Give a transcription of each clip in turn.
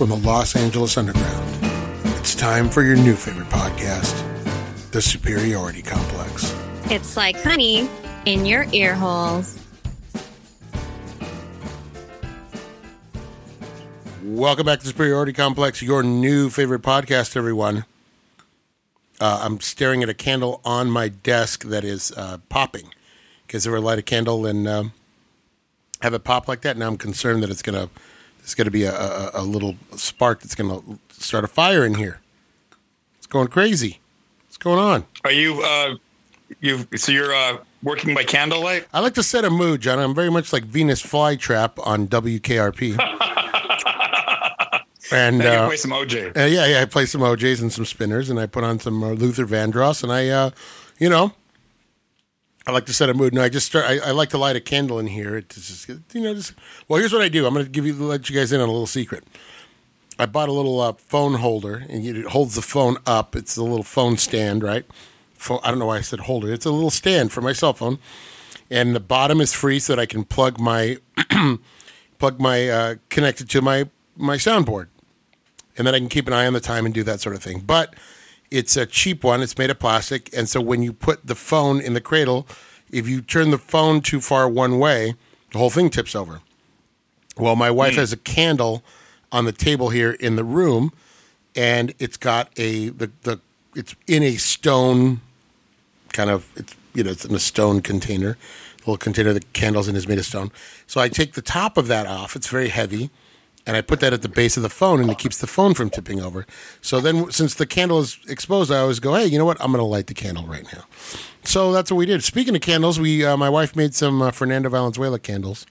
from the Los Angeles Underground. It's time for your new favorite podcast, The Superiority Complex. It's like honey in your ear holes. Welcome back to the Superiority Complex, your new favorite podcast, everyone. Uh, I'm staring at a candle on my desk that is uh, popping because I ever light a candle and um, have it pop like that. Now I'm concerned that it's gonna it's gonna be a, a, a little spark that's gonna start a fire in here. It's going crazy. What's going on? Are you uh you so you're uh working by candlelight? I like to set a mood, John. I'm very much like Venus flytrap on WKRP. and And uh, play some OJ. Uh, yeah, yeah. I play some O'Jays and some spinners, and I put on some uh, Luther Vandross, and I, uh, you know, I like to set a mood. And I just start. I, I like to light a candle in here. It's just, you know, just well. Here's what I do. I'm going to give you let you guys in on a little secret. I bought a little uh, phone holder, and it holds the phone up. It's a little phone stand, right? I don't know why I said holder. It's a little stand for my cell phone, and the bottom is free, so that I can plug my plug my uh, connect it to my my soundboard and then I can keep an eye on the time and do that sort of thing. But it's a cheap one. It's made of plastic, and so when you put the phone in the cradle, if you turn the phone too far one way, the whole thing tips over. Well, my wife hmm. has a candle on the table here in the room, and it's got a the the it's in a stone kind of it's you know it's in a stone container, little container. The candles in is made of stone. So I take the top of that off. It's very heavy and I put that at the base of the phone, and it keeps the phone from tipping over. So then, since the candle is exposed, I always go, "Hey, you know what? I'm going to light the candle right now." So that's what we did. Speaking of candles, we uh, my wife made some uh, Fernando Valenzuela candles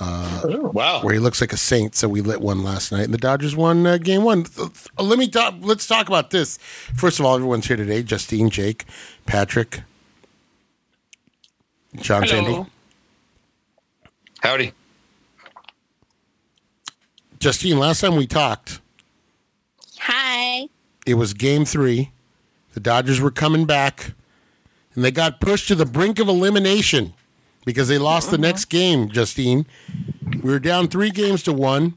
wow. where he looks like a saint. So we lit one last night, and the Dodgers won uh, game one. Uh, let me talk. Let's talk about this. First of all, everyone's here today: Justine, Jake, Patrick, John, Sandy. Howdy. Justine, last time we talked, Hi. it was game three. The Dodgers were coming back, and they got pushed to the brink of elimination because they lost the next game, Justine. We were down three games to one.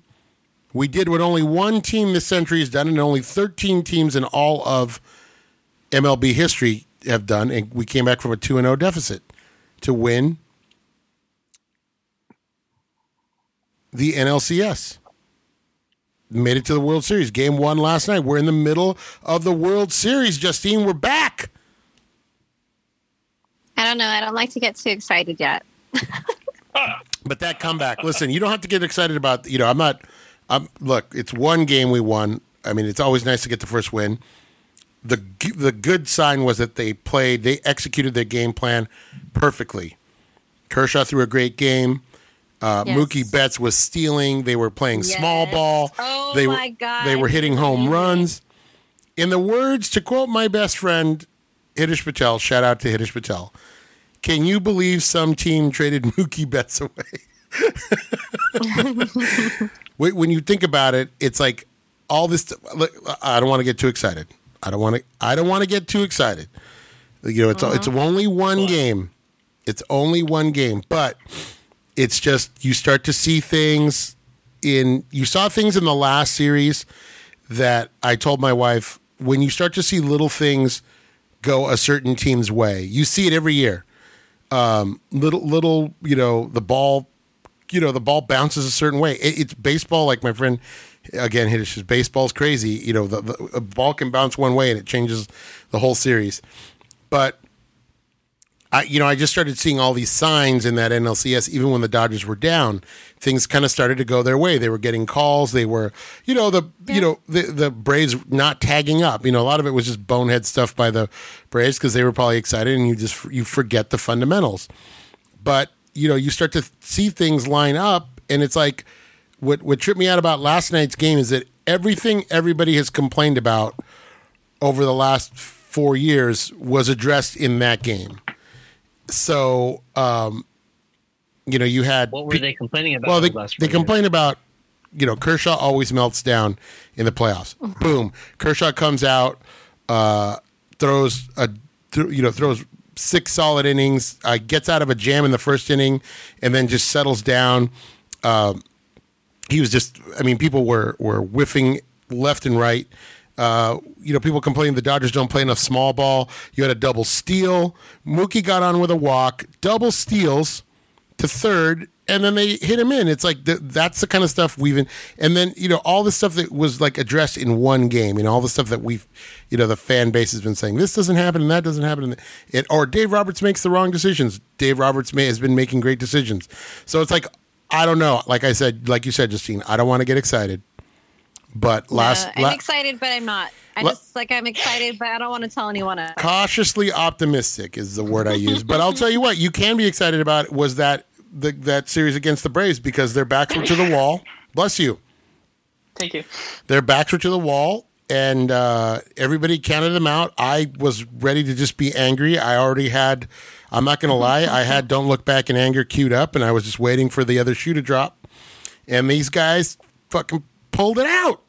We did what only one team this century has done, and only 13 teams in all of MLB history have done, and we came back from a 2 0 deficit to win the NLCS made it to the World Series. Game one last night. We're in the middle of the World Series, Justine. We're back. I don't know. I don't like to get too excited yet. But that comeback, listen, you don't have to get excited about, you know, I'm not, I'm, look, it's one game we won. I mean, it's always nice to get the first win. The, the good sign was that they played, they executed their game plan perfectly. Kershaw threw a great game. Uh, Yes. Mookie Betts was stealing. They were playing small ball. Oh they were, my God. They were hitting home runs. In the words, to quote my best friend, Hitesh Patel, shout out to Hitesh Patel. Can you believe some team traded Mookie Betts away? When- when you think about it, it's like all this. look, I don't want to get too excited. I don't want to. I don't want to get too excited. You know, it's it's only one game. It's only one game, but it's just you start to see things in. You saw things in the last series that I told my wife when you start to see little things go a certain team's way. You see it every year. Um, little little, you know, the ball, you know, the ball bounces a certain way. It, it's baseball, like my friend again Hitesh. Baseball's crazy. You know, the, the a ball can bounce one way and it changes the whole series. But I, you know, I just started seeing all these signs in that NLCS, even when the Dodgers were down, things kind of started to go their way. They were getting calls. They were, you know, the, you know, the, the Braves not tagging up. You know, a lot of it was just bonehead stuff by the Braves because they were probably excited and you just, you forget the fundamentals. But, you know, you start to see things line up and it's like, what, what tripped me out about last night's game is that everything everybody has complained about over the last four years was addressed in that game. So, um, you know, you had What were they complaining about? well, they, the they complain about, you know, Kershaw always melts down in the playoffs. Boom, Kershaw comes out, uh, throws a, th- you know, throws six solid innings, uh, gets out of a jam in the first inning, and then just settles down. Um, he was just. I mean, people were were whiffing left and right. Uh, you know, people complaining the Dodgers don't play enough small ball. You had a double steal. Mookie got on with a walk, double steals to third, and then they hit him in. It's like the, that's the kind of stuff we've been, and then you know all the stuff that was like addressed in one game, and all the stuff that we've, you know, the fan base has been saying this doesn't happen and that doesn't happen, it or Dave Roberts makes the wrong decisions. Dave Roberts may, has been making great decisions, so it's like I don't know. Like I said, like you said, Justine, I don't want to get excited, but last Uh, I'm la- excited, but I'm not. I'm La- just like I'm excited, but I don't want to tell anyone. Else. cautiously optimistic is the word I use. But I'll tell you what, you can be excited about was that the, that series against the Braves because their backs were to the wall. Bless you. Thank you. Their backs were to the wall, and uh, everybody counted them out. I was ready to just be angry. I already had. I'm not going to lie. I had "Don't Look Back in Anger" queued up, and I was just waiting for the other shoe to drop. And these guys fucking pulled it out.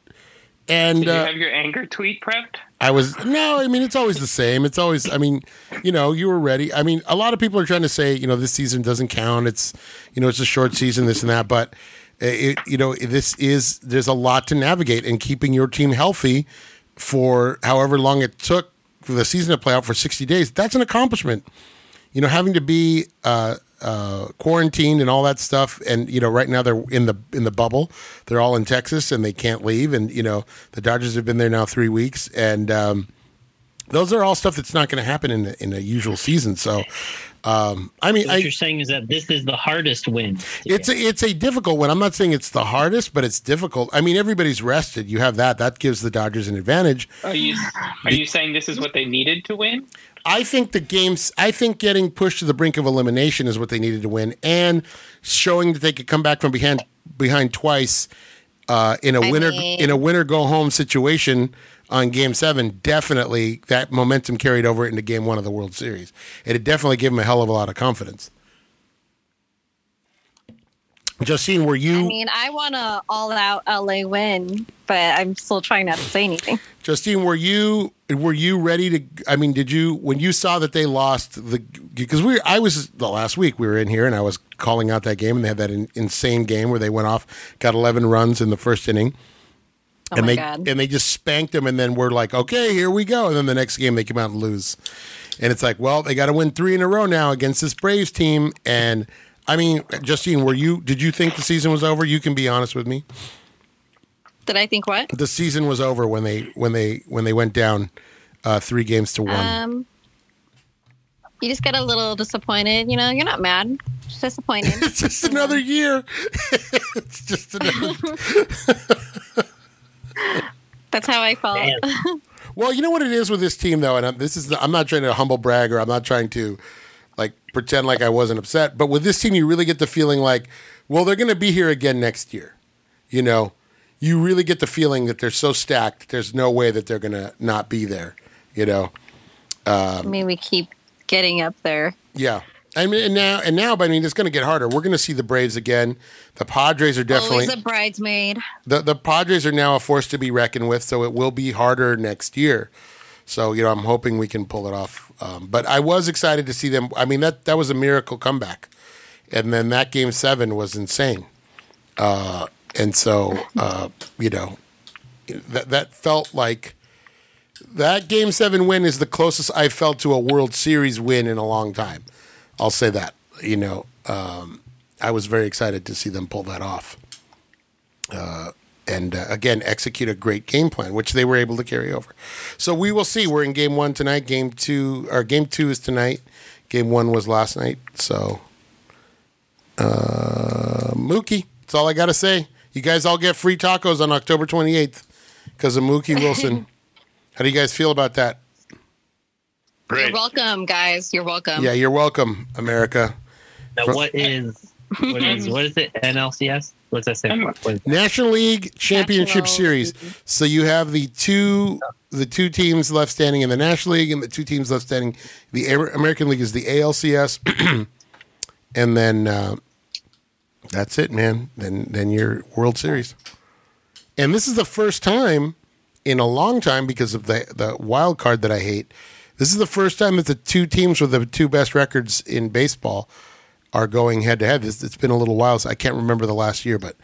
And Did you uh, have your anger tweet prepped? I was no, I mean it's always the same. It's always I mean, you know, you were ready. I mean, a lot of people are trying to say, you know, this season doesn't count. It's you know, it's a short season this and that, but it you know, this is there's a lot to navigate and keeping your team healthy for however long it took for the season to play out for 60 days. That's an accomplishment. You know, having to be uh uh, quarantined and all that stuff, and you know, right now they're in the in the bubble. They're all in Texas and they can't leave. And you know, the Dodgers have been there now three weeks, and um, those are all stuff that's not going to happen in a, in a usual season. So, um, I mean, What I, you're saying is that this is the hardest win. to it's a, it's a difficult one. I'm not saying it's the hardest, but it's difficult. I mean, everybody's rested. You have that. That gives the Dodgers an advantage. Are you are you saying this is what they needed to win? I think the games. I think getting pushed to the brink of elimination is what they needed to win, and showing that they could come back from behind behind twice uh, in a I winner mean- in a winner go home situation on Game Seven. Definitely, that momentum carried over into Game One of the World Series. It definitely gave them a hell of a lot of confidence. Justine, were you? I mean, I want a all-out LA win, but I'm still trying not to say anything. Justine, were you were you ready to? I mean, did you when you saw that they lost the because we I was the last week we were in here and I was calling out that game and they had that in, insane game where they went off got eleven runs in the first inning Oh and my they god! and they just spanked them and then we're like okay here we go and then the next game they come out and lose and it's like well they got to win three in a row now against this Braves team and I mean Justine, were you did you think the season was over? You can be honest with me. Did I think what? The season was over when they when they when they went down uh, three games to one. Um, you just get a little disappointed. You know, you're not mad, just disappointed. It's just another year. it's just another. That's how I felt. Well, you know what it is with this team, though, and I'm, this is I'm not trying to humble brag or I'm not trying to like pretend like I wasn't upset, but with this team, you really get the feeling like, well, they're going to be here again next year. You know, you really get the feeling that they're so stacked. There's no way that they're going to not be there. You know, I mean, we keep getting up there. yeah. I mean, and now and now, but I mean, it's going to get harder. We're going to see the Braves again. The Padres are definitely Always a bridesmaid. the the Padres are now a force to be reckoned with, so it will be harder next year. So you know, I'm hoping we can pull it off. Um, but I was excited to see them. I mean, that that was a miracle comeback, and then that game seven was insane. Uh, and so uh, you know, that that felt like that game seven win is the closest I felt to a World Series win in a long time. I'll say that. You know, um, I was very excited to see them pull that off and uh, again execute a great game plan, which they were able to carry over. So we will see. We're in game one tonight. Game two, or game two is tonight. Game one was last night. So, uh, Mookie, that's all I got to say. You guys all get free tacos on October 28th because of Mookie Wilson. How do you guys feel about that? Great. You're welcome, guys. You're welcome. Yeah, you're welcome, America. Now, what is what is what is it? NLCS? What's that say? for? What is National League Championship National Series. So you have the two the two teams left standing in the National League and the two teams left standing. The Amer- American League is the ALCS, and then uh, that's it, man. Then then your World Series. And this is the first time in a long time because of the the wild card that I hate. This is the first time that the two teams with the two best records in baseball are going head to head. It's been a little while. So I can't remember the last year, but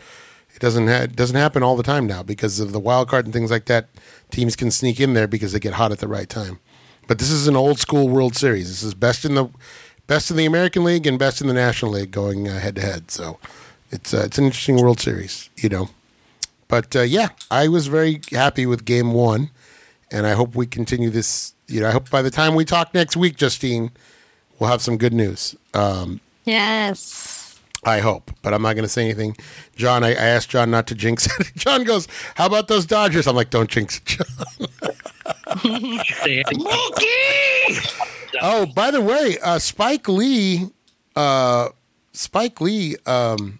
it doesn't ha- it doesn't happen all the time now because of the wild card and things like that. Teams can sneak in there because they get hot at the right time. But this is an old school World Series. This is best in the best in the American League and best in the National League going head to head. So it's uh, it's an interesting World Series, you know. But uh, yeah, I was very happy with Game One, and I hope we continue this. You know, I hope by the time we talk next week, Justine, we'll have some good news. Um, Yes. I hope, but I'm not going to say anything. John, I, I asked John not to jinx it. John goes, "How about those Dodgers?" I'm like, "Don't jinx it, John." Say. Oh, by the way, uh, Spike Lee, uh, Spike Lee um,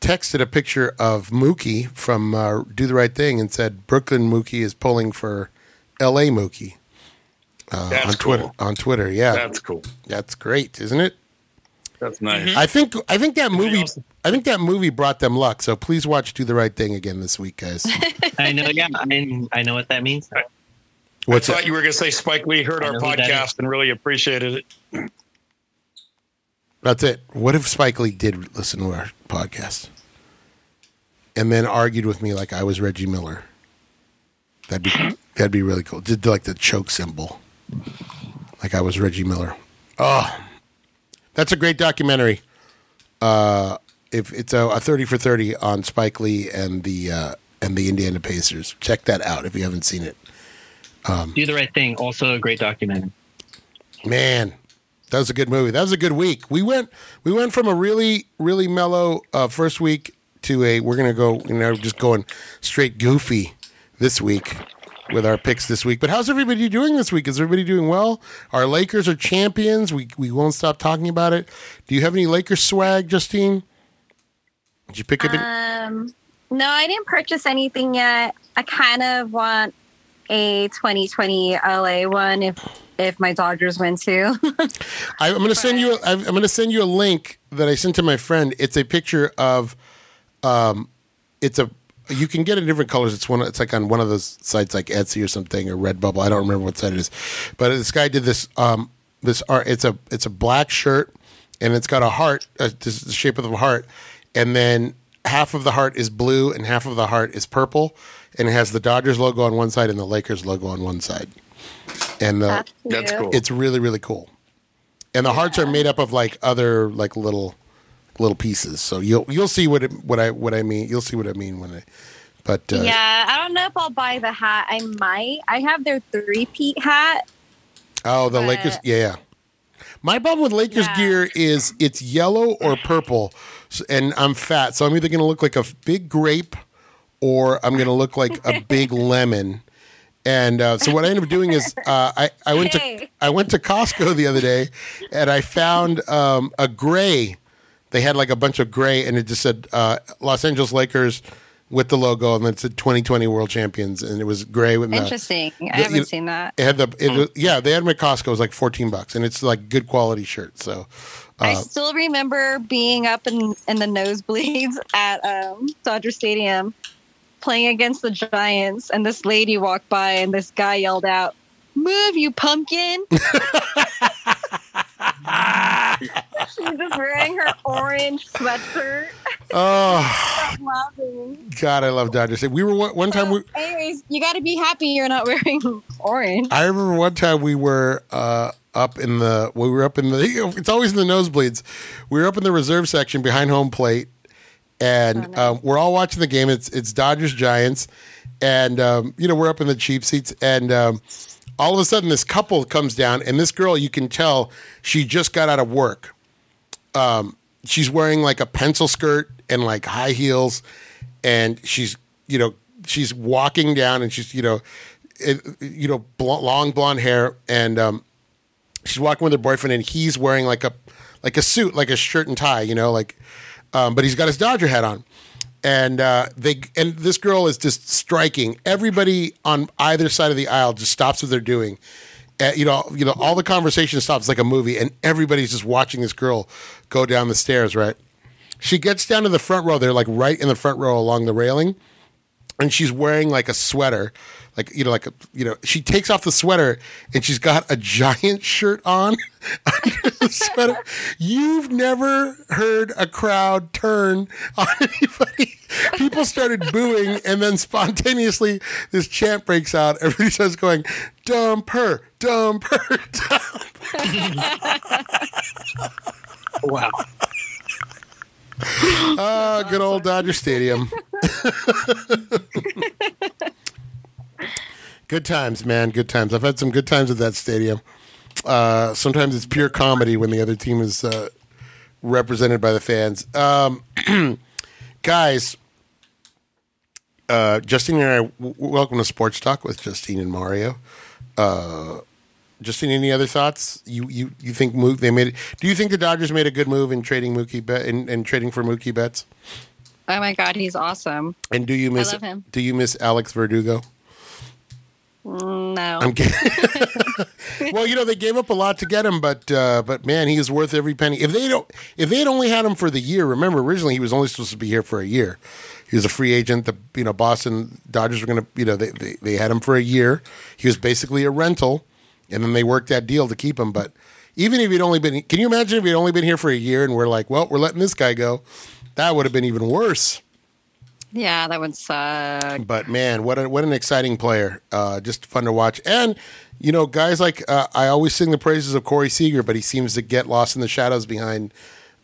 texted a picture of Mookie from uh, Do the Right Thing and said Brooklyn Mookie is pulling for L.A. Mookie uh, That's on Twitter. cool. On Twitter, yeah, That's cool. that's great, isn't it? That's nice. I think I think that movie also- I think that movie brought them luck. So please watch Do the Right Thing again this week, guys. I know. Yeah, I, I know what that means. What's I that? thought you were going to say Spike Lee heard our know who that podcast and really appreciated it. That's it. What if Spike Lee did listen to our podcast and then argued with me like I was Reggie Miller? That'd be that'd be really cool. Did like the choke symbol, like I was Reggie Miller. Oh, that's a great documentary. Uh, if it's a, a thirty for thirty on Spike Lee and the uh, and the Indiana Pacers, check that out if you haven't seen it. Do the right thing. Also a great documentary. Man, that was a good movie. That was a good week. We went we went from a really really mellow uh, first week to a we're gonna go you know just going straight goofy this week with our picks this week. But how's everybody doing this week? Is everybody doing well? Our Lakers are champions. We we won't stop talking about it. Do you have any Lakers swag, Justine? Did you pick up? any- Um, no, I didn't purchase anything yet. I kind of want a 2020 LA one if if my Dodgers win too. I, I'm going to send you. A, I'm going to send you a link that I sent to my friend. It's a picture of, um, it's a. You can get it in different colors. It's one. It's like on one of those sites like Etsy or something or Redbubble. I don't remember what site it is, but this guy did this. Um, this art. It's a. It's a black shirt, and it's got a heart. Uh, this is the shape of a heart, and then half of the heart is blue and half of the heart is purple, and it has the Dodgers logo on one side and the Lakers logo on one side, and the That's cute. cool. it's really really cool and the hearts are made up of like other like little little pieces so you'll you'll see what it, what i what i mean you'll see what i mean when i but uh, yeah, I don't know if I'll buy the hat. I might. I have their three-peat hat. oh the but- lakers yeah, yeah my problem with lakers Yeah. gear is it's yellow or purple and i'm fat so i'm either going to look like a big grape or i'm going to look like a big lemon and uh, so what I ended up doing is uh, I, I went to I went to Costco the other day and I found um, a gray. They had like a bunch of gray and it just said uh, Los Angeles Lakers with the logo and then it said 2020 World Champions and it was gray with the, Interesting. I haven't seen that. it had the it, was- yeah they had them at Costco it was like 14 bucks and it's like good quality shirt so I uh, still remember being up in, in the nosebleeds at um, Dodger Stadium playing against the Giants, and this lady walked by, and this guy yelled out, "Move, you pumpkin!" She was just wearing her orange sweatshirt. oh God I love Dodgers we were one, one time we Anyways, you got to be happy you're not wearing orange. I remember one time we were uh, up in the we were up in the it's always in the nosebleeds. We were up in the reserve section behind home plate, and Oh, um, we're all watching the game. It's it's Dodgers Giants, and um, you know we're up in the cheap seats, and um, all of a sudden this couple comes down, and this girl you can tell she just got out of work. Um, she's wearing like a pencil skirt and like high heels, and she's you know she's walking down, and she's you know it, you know bl- long blonde hair, and um, she's walking with her boyfriend, and he's wearing like a like a suit, like a shirt and tie, you know, like um, but he's got his Dodger hat on. And uh, they and this girl is just striking. Everybody on either side of the aisle just stops what they're doing. Uh, you know, you know, all the conversation stops like a movie, and everybody's just watching this girl go down the stairs. Right? She gets down to the front row. They're like right in the front row along the railing, and she's wearing like a sweater, like you know, like a, you know, she takes off the sweater and she's got a giant shirt on under the sweater. You've never heard a crowd turn on anybody. People started booing, and then spontaneously this chant breaks out. Everybody starts going, "Dump her, dump her, dump." Wow. Ah, good old Dodger Stadium. good times, man. Good times. I've had some good times at that stadium. Uh, sometimes it's pure comedy when the other team is uh, represented by the fans. Um, guys, uh, Justine and I, w- welcome to Sports Talk with Justine and Mario. Uh, Justine, any other thoughts? You you you think Mook they made? Do you think the Dodgers made a good move in trading Mookie Bet in, in trading for Mookie Betts? Oh my god, he's awesome. And do you miss love him. do you miss Alex Verdugo? No. I'm kidding. well, you know they gave up a lot to get him, but uh, but man, he is worth every penny. If they don't, if they had only had him for the year, remember originally he was only supposed to be here for a year. He was a free agent. The you know Boston Dodgers were going to you know they, they they had him for a year. He was basically a rental, and then they worked that deal to keep him. But even if he'd only been, can you imagine if he'd only been here for a year and we're like, well, we're letting this guy go? That would have been even worse. Yeah, that would suck. But man, what a, what an exciting player! Uh, just fun to watch. And you know, guys like uh, I always sing the praises of Corey Seager, but he seems to get lost in the shadows behind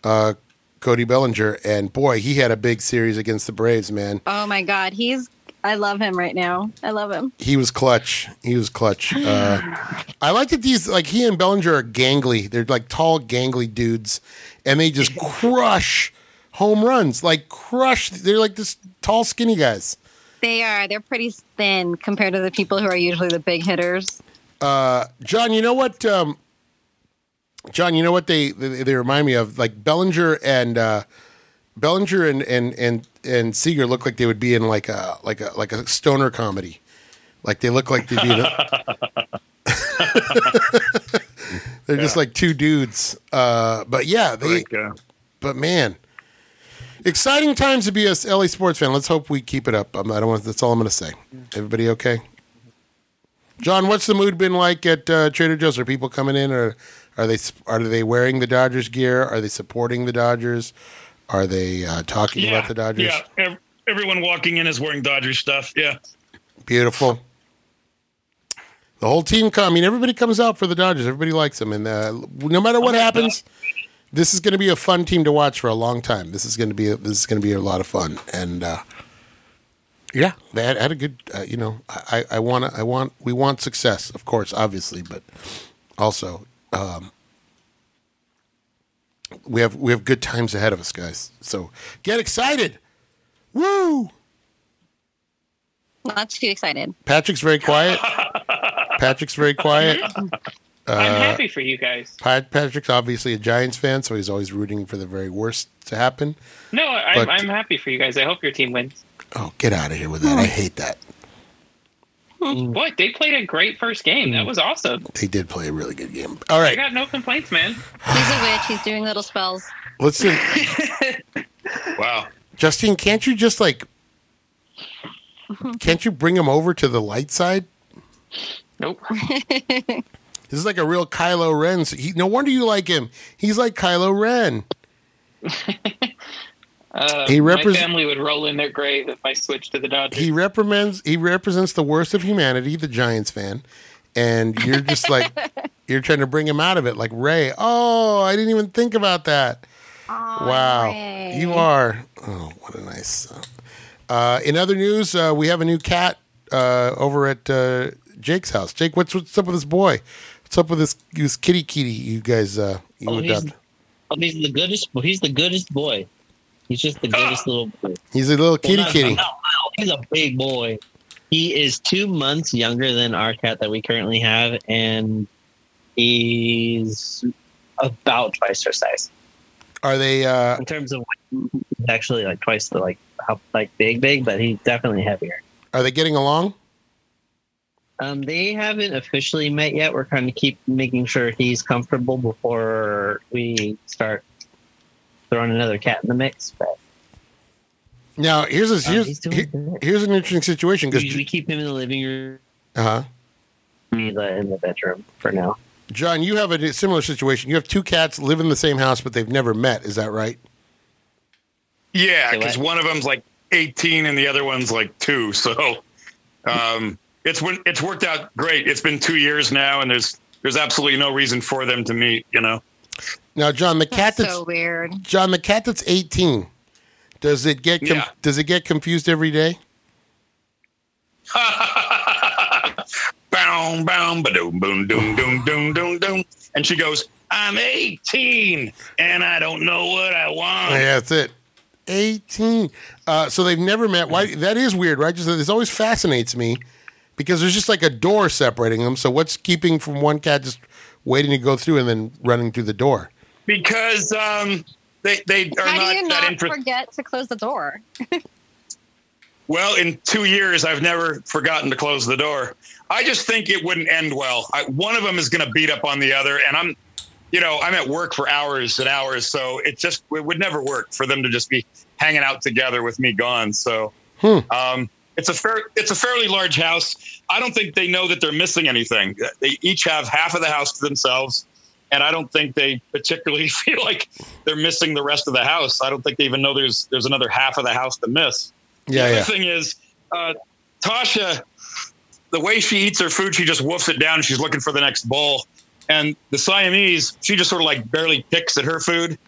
uh, Cody Bellinger. And boy, he had a big series against the Braves. Man, Oh my god, he's. I love him right now. I love him. he was clutch. He was clutch. Uh, I like that these like he and Bellinger are gangly. They're like tall, gangly dudes, and they just crush home runs. Like crush. They're like this tall, skinny guys. They are. They're pretty thin compared to the people who are usually the big hitters. Uh, John, you know what? Um, John, you know what they, they they remind me of? Like Bellinger and uh, Bellinger and and and and Seager look like they would be in like a like a like a stoner comedy. Like they look like they'd be. In a, they're just like two dudes. Uh, but yeah, they. Like, uh, But man, exciting times to be a LA sports fan. Let's hope we keep it up. Um, I don't want. That's all I'm going to say. Everybody okay? John, what's the mood been like at uh, Trader Joe's? Are people coming in, or are they are they wearing the Dodgers gear? Are they supporting the Dodgers? Are they uh, talking about the Dodgers? Yeah, everyone walking in is wearing Dodgers stuff. Yeah. Beautiful. The whole team come. I mean, everybody comes out for the Dodgers. Everybody likes them, and uh, no matter what happens, this is going to be a fun team to watch for a long time. This is going to be a, this is going to be a lot of fun, and uh, yeah, they had, had a good. Uh, you know, I I want I want we want success, of course, obviously, but also um, we have we have good times ahead of us, guys. So get excited! Woo! Not too excited. Patrick's very quiet. Patrick's very quiet. I'm Uh, happy for you guys. Pat- Patrick's obviously a Giants fan, so he's always rooting for the very worst to happen. No, I'm, But- I'm happy for you guys. I hope your team wins. Oh, get out of here with that. I hate that. What? They played a great first game. That was awesome. They did play a really good game. All right, I got no complaints, man. He's a witch. He's doing little spells. listen, Wow. Justine, can't you just like, can't you bring him over to the light side? Nope. This is like a real Kylo Ren. So he, no wonder you like him. He's like Kylo Ren. Uh, He my repres- family would roll in their grave if I switched to the Dodgers. He represents he represents the worst of humanity, the Giants fan, and you're just like you're trying to bring him out of it, like Rey. Oh, I didn't even think about that. wow, Rey. you are. Oh, what a nice. Uh, in other news, uh, we have a new cat uh, over at uh, Jake's house. Jake, what's what's up with this boy? What's up with this this kitty kitty? You guys, uh, you Oh, he's, adopt? oh, he's the goodest. He's the goodest boy. He's just the goodest little boy. He's a little kitty Well, not- kitty. not little, He's a big boy. He is two months younger than our cat that we currently have, and he's about twice her size Are they? Uh, in terms of actually like twice the like how like big big, but he's definitely heavier. are they getting along? Um, they haven't officially met yet. We're trying to keep making sure he's comfortable before we start throwing another cat in the mix. But Now here's a, Oh, here's he's doing here- here's an interesting situation We, because we keep him in the living room, uh Mila in the bedroom for now. John, you have a similar situation. You have two cats live in the same house, but they've never met. Is that right? Yeah, because one of them's like 18 and the other one's like two. So um, it's when it's worked out great. It's been two years now, and there's there's absolutely no reason for them to meet. You know. Now, John, the cat That's that's so weird. John, the cat that's 18. Does it get com- Yeah. does it get confused every day? boom, boom, ba-doom, boom, doom, doom, doom, doom, doom. And she goes, I'm 18 and I don't know what I want. Yeah, that's it. 18. Uh, so they've never met. Why? That is weird, right? Just this always fascinates me because there's just like a door separating them. So what's keeping from one cat just waiting to go through and then running through the door? Because um, they, they are How not do you that not interested. forget to close the door? Well, in two years, I've never forgotten to close the door. I just think it wouldn't end well. I, one of them is going to beat up on the other, and I'm, you know, I'm at work for hours and hours, so it just it would never work for them to just be hanging out together with me gone. So, Hmm. um, it's a fair, it's a fairly large house. I don't think they know that they're missing anything. They each have half of the house to themselves, and I don't think they particularly feel like they're missing the rest of the house. I don't think they even know there's there's another half of the house to miss. Yeah, the other yeah. thing is, uh, Tasha, the way she eats her food, she just woofs it down. and She's looking for the next bowl. And the Siamese, she just sort of like barely picks at her food.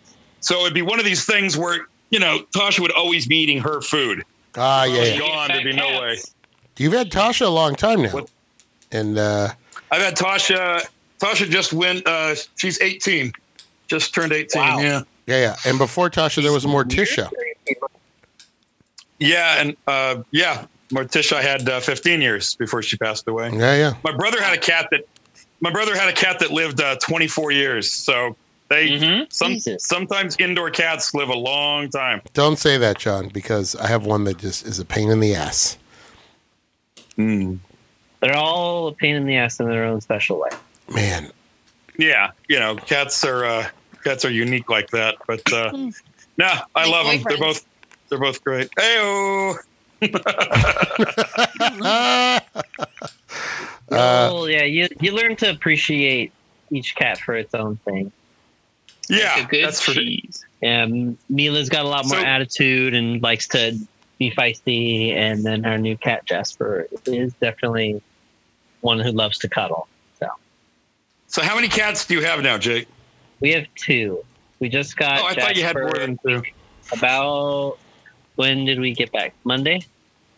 So it'd be one of these things where, you know, Tasha would always be eating her food. Ah, yeah. Yeah. gone, there'd be no way. You've had Tasha a long time now, What- and uh, I've had Tasha, Tasha just went, uh, she's 18, just turned 18. Wow. Yeah. yeah, yeah. And before Tasha, there was Morticia. Yeah. And, uh, yeah, Morticia had uh, 15 years before she passed away. Yeah, yeah. My brother had a cat that my brother had a cat that lived uh, 24 years. So they Mhm. some Jesus. sometimes indoor cats live a long time. Don't say that, John, because I have one that just is a pain in the ass. They're all a pain in the ass in their own special way. Man, Yeah, you know, cats are uh, cats are unique like that. But uh, no, I Like love them. They're both they're both great. Heyo. oh yeah, you you learn to appreciate each cat for its own thing. Yeah, a good that's for cheese. And Mila's got a lot more So- attitude and likes to be feisty. And then our new cat Jasper is definitely one who loves to cuddle. So So how many cats do you have now, Jake? we have two. We just got. Oh, I thought you had more than two. About when did we get back? Monday.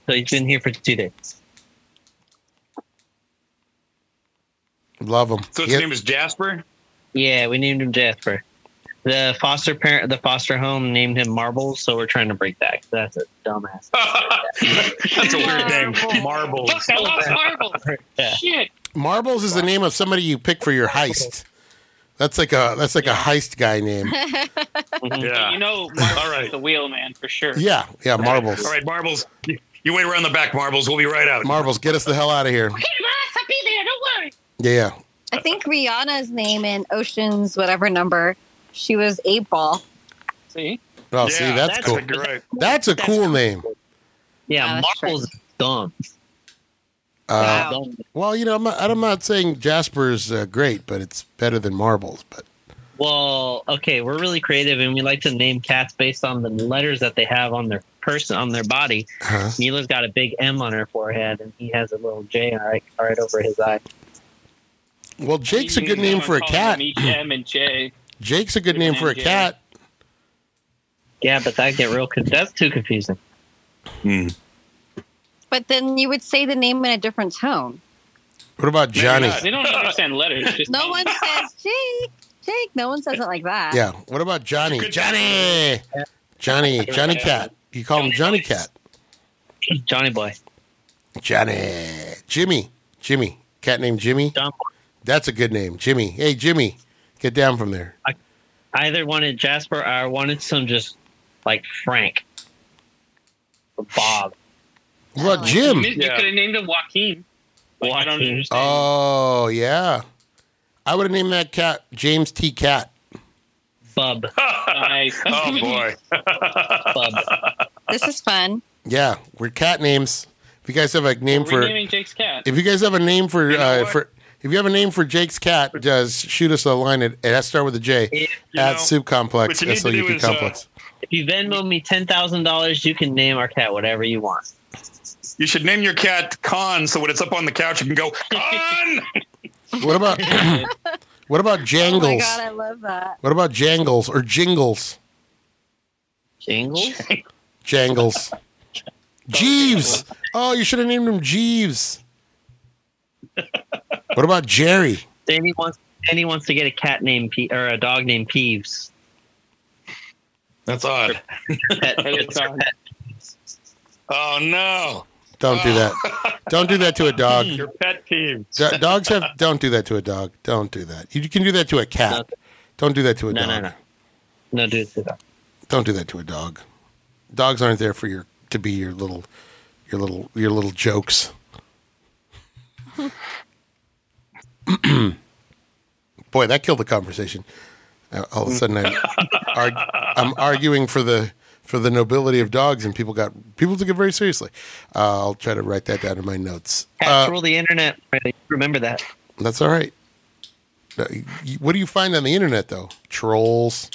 So he's been here for two days. love him. So his name is Jasper. Yeah, we named him Jasper. The foster parent, the foster home named him Marbles, so we're trying to break that. That's a dumbass. that's a weird name. Marbles. Fuck, I lost marbles. Yeah. Shit. Marbles is the name of somebody you pick for your heist. That's like a that's like a heist guy name. Mm-hmm. Yeah. You know, Marbles All right. the wheel man for sure. Yeah, yeah. Marbles. All right, Marbles. You, you wait around the back, Marbles. We'll be right out. Marbles, get us the hell out of here. Hey, boss, I'll be there. Don't worry. Yeah, yeah. I think Rihanna's name in Ocean's whatever number, she was eight ball. See? Oh, see, that's, that's cool. I think you're. That's a cool name. Yeah, Yeah, that's Marbles dumb. Uh, Wow. Well, you know, I'm not, I'm not saying Jasper's uh, great, but it's better than Marbles. But Well, okay, we're really creative and we like to name cats based on the letters that they have on their person on their body. uh, Mila's got a big M on her forehead and he has a little J right, right over his eye. well, Jake's a good name for a cat. them M and J. Jake's a good name for a cat. Yeah, but that get real. That's too confusing. Hmm. But then you would say the name in a different tone. What about Johnny? They don't understand letters. Just No one says Jake. Jake. No one says it like that. Yeah. What about Johnny? Johnny. Johnny. Johnny Cat. You call him Johnny Cat. Johnny Boy. Johnny. Jimmy. Jimmy. Cat named Jimmy. That's a good name. Jimmy. Hey, Jimmy. Get down from there. I either wanted Jasper or I wanted some just like Frank or Bob. What oh, Jim? You, yeah. could have named him Joaquin. Like, understand. Oh yeah, I would have named that cat James T. Cat. Bub. nice. Oh boy. Bub. This is fun. Yeah, we're cat names. If you guys have a name we're for Jake's cat. If you guys have a name for you know uh, for if you have a name for Jake's cat, just shoot us a line at, to start with a J at know, Soup Complex, S O U P uh, Complex. Uh, if you Venmo me ten thousand dollars, you can name our cat whatever you want. You should name your cat Con, so when it's up on the couch, you can go Con. what about what about Jangles? Oh my god, I love that. What about Jangles or Jingles? Jingles. Jangles. Jeeves. Oh, you should have named him Jeeves. What about Jerry? Danny wants Danny wants to get a cat named Pe- or a dog named Peeves. That's odd. Oh no! Don't do that. don't do that to a dog. Your pet peeves. Do- dogs have. Don't do that to a dog. Don't do that. You can do that to a cat. No. Don't do that to a no, dog. No, no, no. do it to that. Don't do that to a dog. Dogs aren't there for your to be your little, your little, your little jokes. Boy, that killed the conversation. All of a sudden, I'm, arg- I'm arguing for the for the nobility of dogs, and people got people took it very seriously. Uh, I'll try to write that down in my notes. Trolls uh, the internet. Remember that. That's all right. What do you find on the internet though? Trolls,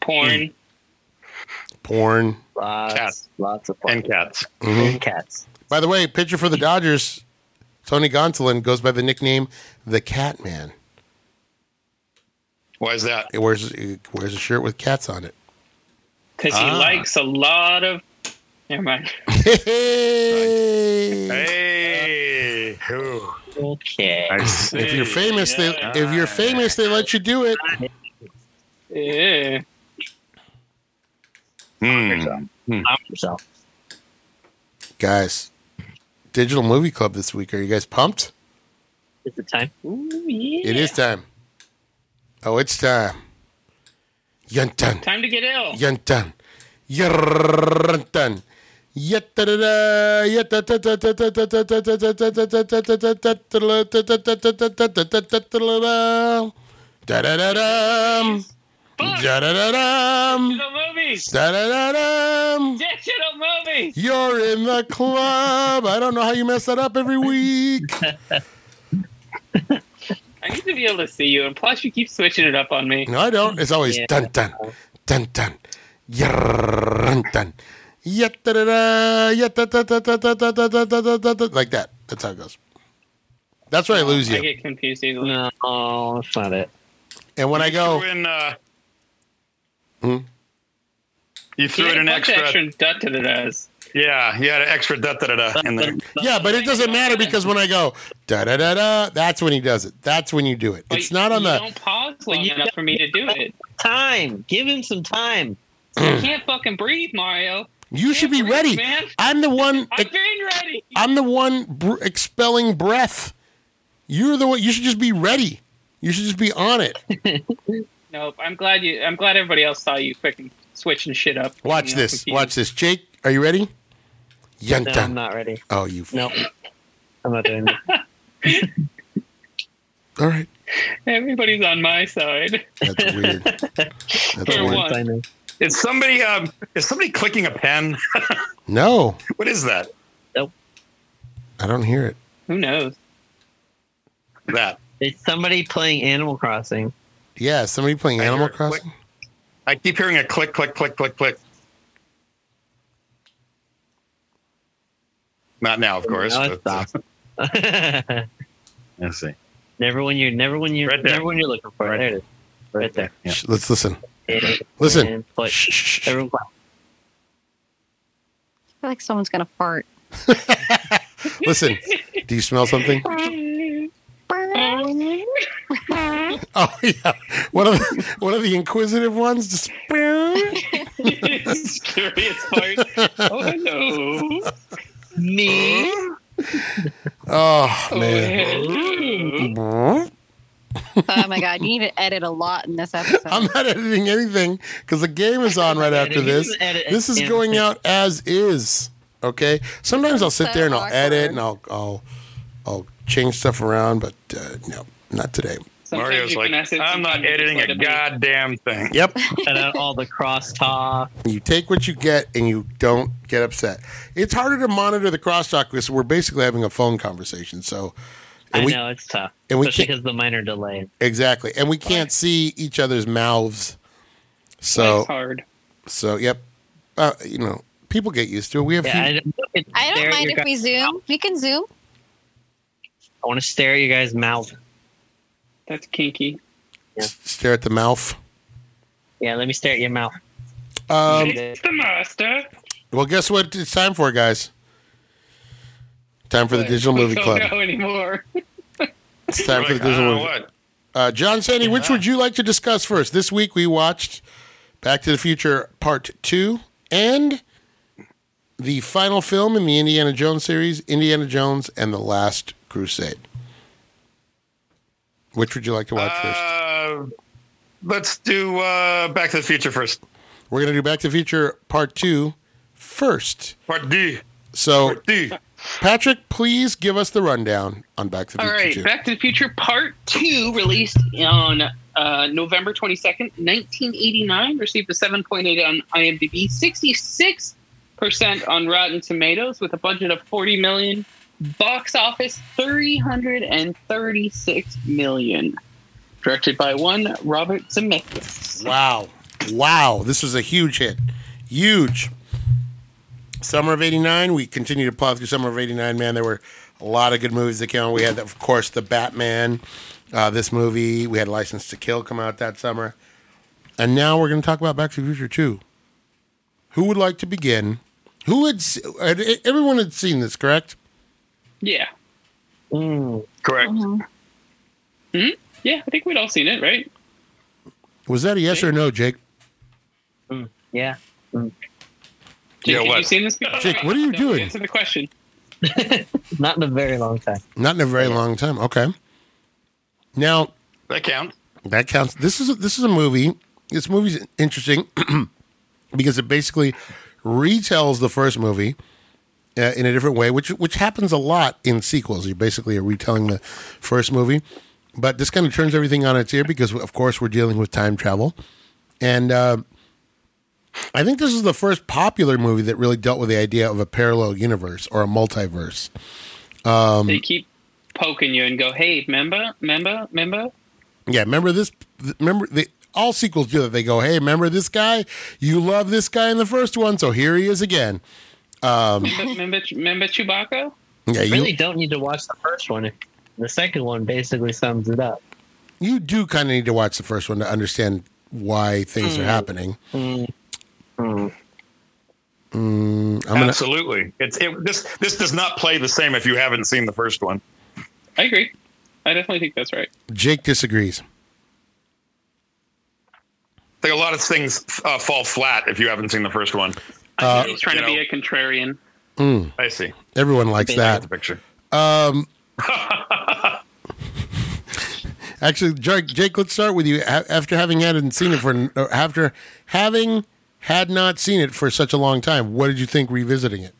porn, hmm. porn, lots, cats. lots of porn. and cats, mm-hmm. and cats. By the way, pitcher for the Dodgers Tony Gonsolin goes by the nickname the Cat Man. Why is that? He wears he wears a shirt with cats on it. Because he ah. likes a lot of. Never mind. hey. hey. Okay. If you're famous, they if you're ah. famous, they let you do it. Yeah. Mm. Guys, Digital Movie Club this week. Are you guys pumped? Is it time? Ooh, yeah. It is time. Oh, it's time. Yuntan. Time to get ill. Yuntan. Yuntan. Da da da movies. Da da da da. Digital movies. You're in the club. I don't know how you mess that up every week. I need to be able to see you, and plus you keep switching it up on me. No, I don't. It's always yeah. dun dun dun dun. Yarrr, dun. Like that. That's how it goes. That's where I lose you. I get confused easily. No, that's not it. And when I go in, uh, hmm? You threw Yeah, in an a bunch of extra. extra da da da da's. Yeah, you had an extra da da da da in there. yeah, but it doesn't matter because when I go da da da da, that's when he does it. That's when you do it. But It's not on you the. don't pause long you enough for me to do it. Time. Give him some time. I can't fucking breathe, Mario. You should be breathe, ready. man. I'm the one. I've been ready. I'm the one br- expelling breath. You're the one. You should just be ready. You should just be on it. Nope. I'm glad you. I'm glad everybody else saw you freaking switching shit up. Watch You know, this. confused. Watch this. Jake, are you ready? No, I'm not ready. Oh, you. Nope. I'm not doing it. All right. Everybody's on my side. That's weird. That's For weird. what? I know. Is somebody um is somebody clicking a pen? No, What is that? Nope. I don't hear it. Who knows? That. It's somebody playing Animal Crossing. Yeah, somebody playing I Animal Crossing. Click. Crossing. I keep hearing a click, click, click, click, click. Not now, of course. Now but- uh, stopped. Let's see. never when you're never when you're Right there. never when you're looking for it. There it is. Right there. Yeah. Shh, Let's listen. And- Listen. and play. Shh, shh, shh. Everyone clap. I feel like someone's gonna fart. Listen. Do you smell something? Oh yeah, one of the, one of the inquisitive ones. Just Curious part. Oh hello. Me? oh Oh, man. hello. Oh my god, you need to edit a lot in this episode. I'm not editing anything because the game is on right after this. This is going out as is. Okay. Sometimes I'll sit there and I'll edit awkward. and I'll I'll I'll change stuff around, but uh, no, not today. Sometimes Mario's like, it, I'm not sometimes you just editing a it be. goddamn thing. Yep. Cut out all the crosstalk. You take what you get and you don't get upset. It's harder to monitor the crosstalk because we're basically having a phone conversation. So, and I we know it's tough, and we especially can't- because the minor delay. exactly, and we can't see each other's mouths. It's So, hard. so yep. Uh, you know, people get used to it. We have Yeah, few- I, don't- I don't mind if we zoom. We can zoom. I want to stare at you guys' mouth. That's kinky. yeah stare at the mouth. Yeah, let me stare at your mouth. Um, it's the master. well, guess what? It's time for guys. Time for the Digital Movie Don't Club. anymore. It's time We're for the like, Digital don't Movie. what. Uh, John Sandy, which would you like to discuss first? This week we watched Back to the Future Part 2 and the final film in the Indiana Jones series, Indiana Jones and the Last Crusade. Which would you like to watch first? Uh, let's do uh, Back to the Future first. We're going to do Back to the Future Part 2 first. Part D. So, Part D. Patrick, please give us the rundown on Back to the All Future right, 2. Back to the Future Part 2, released on uh, November 22nd, 1989, received a 7.8 on IMDb, 66% on Rotten Tomatoes, with a budget of 40 million, box office 336 million. Directed by one Robert Zemeckis. Wow. Wow. This was a huge hit. Huge. Summer of 89, we continue to plow through Summer of 89, man. There were a lot of good movies that came out. We had, of course, The Batman, uh, this movie. We had License to Kill come out that summer. And now we're going to talk about Back to the Future 2. Who would like to begin? Who had, everyone had seen this, correct? Yeah. Mm, Correct. Uh-huh. Hmm? Yeah, I think we'd all seen it, right? Was that a yes or no, Jake? Mm, yeah. Mm. Jake, Yeah, have what? you seen this before? Jake, what are you No, doing? Answer the question. Not in a very long time. Not in a very long time. Okay. Now, That counts. That counts. This is a, this is a movie. This movie's interesting because it basically retells the first movie uh, in a different way, which which happens a lot in sequels. You basically are retelling the first movie, but this kind of turns everything on its ear because, of course, we're dealing with time travel, and uh, I think this is the first popular movie that really dealt with the idea of a parallel universe or a multiverse. Um, they keep poking you and go, "Hey, remember, remember, remember." Yeah, remember this? Remember the all sequels do that. They go, "Hey, remember this guy? You love this guy in the first one, so here he is again." Remember, remember, remember Chewbacca? Yeah, you really don't need to watch the first one. The second one basically sums it up. you do kind of need to watch the first one to understand why things are happening. Mm, mm. Mm, I'm gonna. Absolutely. It's it, this. This does not play the same if you haven't seen the first one. I agree. I definitely think that's right. Jake disagrees. I think a lot of things uh, fall flat if you haven't seen the first one. Uh, He's trying you to be know- a contrarian. Mm, I see. everyone likes Big that. The picture. Um, actually, Jake, Jake, let's start with you. After having had and seen it for, after having had not seen it for such a long time, what did you think revisiting it?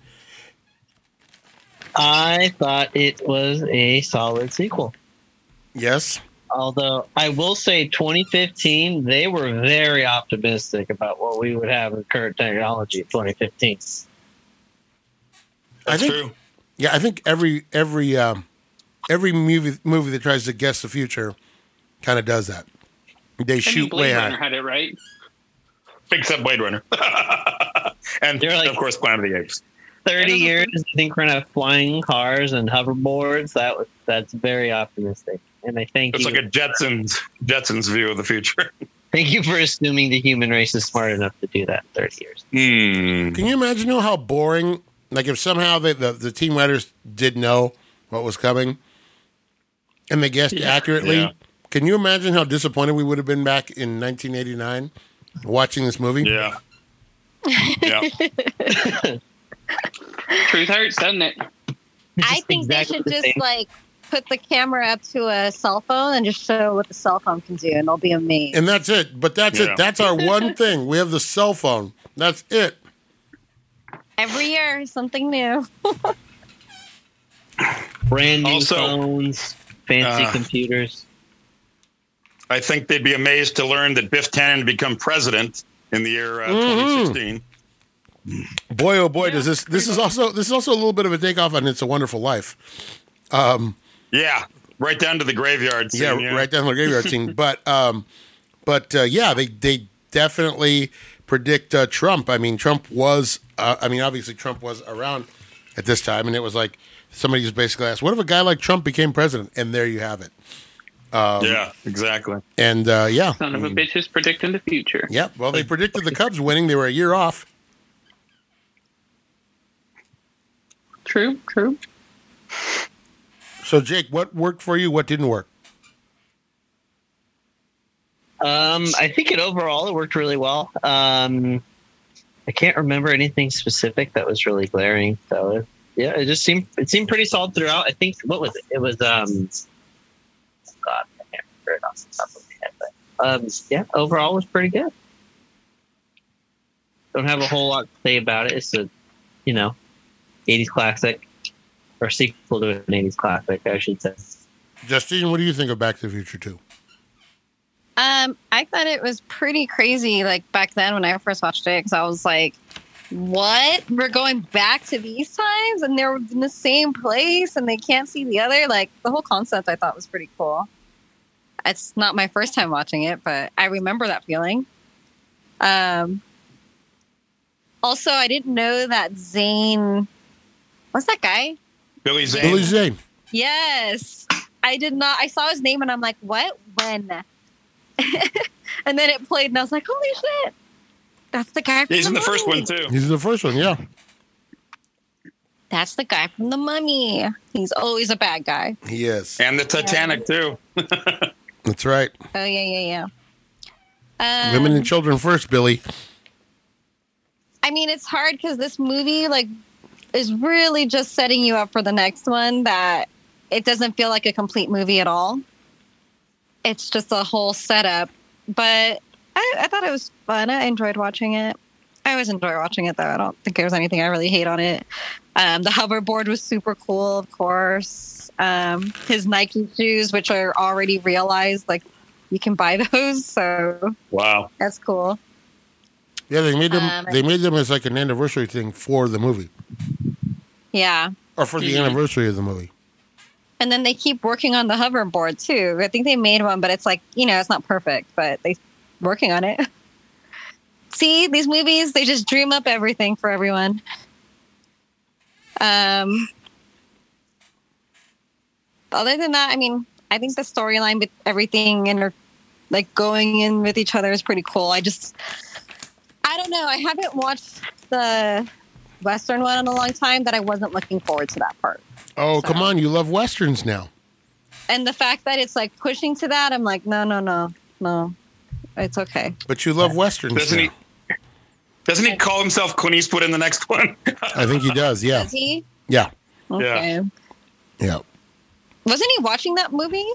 I thought it was a solid sequel. Yes. Although I will say 2015, they were very optimistic about what we would have in current technology in 2015. I That's think true. Yeah, I think every every um, every movie movie that tries to guess the future kind of does that. They I mean, shoot Blade way Runner high. had it right. Except Blade Runner. and like- of course Planet of the Apes. 30 years, I think we're gonna have flying cars and hoverboards. That was that's very optimistic. And I thank It's you. like a Jetsons Jetsons view of the future. thank you for assuming the human race is smart enough to do that in 30 years. Hmm. Can you imagine though, how boring? Like if somehow they, the the team writers did know what was coming, and they guessed accurately. Yeah. Can you imagine how disappointed we would have been back in 1989 watching this movie? Yeah. yeah. Truth hurts, doesn't it? I think exactly they should the just same. like put the camera up to a cell phone and just show what the cell phone can do, and they'll be amazed. And that's it. But that's Yeah. it. That's our one thing. We have the cell phone. That's it. Every year, something new. Brand new Also- phones, fancy Uh, computers. I think they'd be amazed to learn that Biff Tannen to become president in the year uh, Mhm. 2016. Boy, oh boy, does this this is also this is also a little bit of a takeoff on It's a Wonderful Life. Yeah, right down to the graveyard. Scene, yeah, right down to the graveyard scene. But um, but uh, yeah, they they definitely predict uh, Trump. I mean, Trump was. Uh, I mean, obviously Trump was around at this time, and it was like somebody just basically asked, "What if a guy like Trump became president?" And there you have it. yeah, exactly. And uh, yeah, Son of a bitch is predicting the future. yeah. Well, they predicted the Cubs winning. They were a year off. True, true. So, Jake, what worked for you? What didn't work? Um, I think it overall it worked really well. Um, I can't remember anything specific that was really glaring. So yeah, it just seemed it seemed pretty solid throughout. I think what was it? It was um, God, I can't remember it off the top of my head. But um, yeah, overall was pretty good. Don't have a whole lot to say about it. It's a you know, '80s classic or sequel to an '80s classic, I should say. Justine, what do you think of Back to the Future Two? Um, I thought it was pretty crazy, like back then when I first watched it, because I was like, "What? We're going back to these times, and they're in the same place, and they can't see the other." Like the whole concept, I thought was pretty cool. It's not my first time watching it, but I remember that feeling. Um. Also, I didn't know that Zane. What's that guy? Billy Zane. Billy Zane. Yes. I did not. I saw his name and I'm like, what? When? and then it played and I was like, holy shit. That's the guy from He's in the first Mummy. one too. He's in the first one. Yeah, That's the guy from the mummy. He's always a bad guy. he is. And the Titanic too. That's right. Oh, yeah, yeah, yeah. Um, Women and children first, Billy. I mean, it's hard because this movie, like, is really just setting you up for the next one that it doesn't feel like a complete movie at all. It's just a whole setup. But I, I thought it was fun. I enjoyed watching it. I always enjoy watching it, though. I don't think there's anything I really hate on it. Um, the hoverboard was super cool, of course. Um, his Nike shoes, which are already realized, like, you can buy those. So Wow. that's cool. Yeah, they made them. Um, they made them as like an anniversary thing for the movie, Yeah. or for the anniversary of the movie. And then they keep working on the hoverboard too. I think they made one, but it's like, you know, it's not perfect, but they working on it. See, these movies, they just dream up everything for everyone. Um other than that, I mean, I think the storyline with everything and like going in with each other is pretty cool. I just I don't know. I haven't watched the Western one in a long time that I wasn't looking forward to that part. Oh, So- come on! You love westerns now. and the fact that it's like pushing to that, I'm like, no, no, no, no, it's okay. But you love westerns. Doesn't he? now. Doesn't he call himself Clint Eastwood in the next one? I think he does. Yeah, Does he? yeah, Okay. yeah. Wasn't he watching that movie?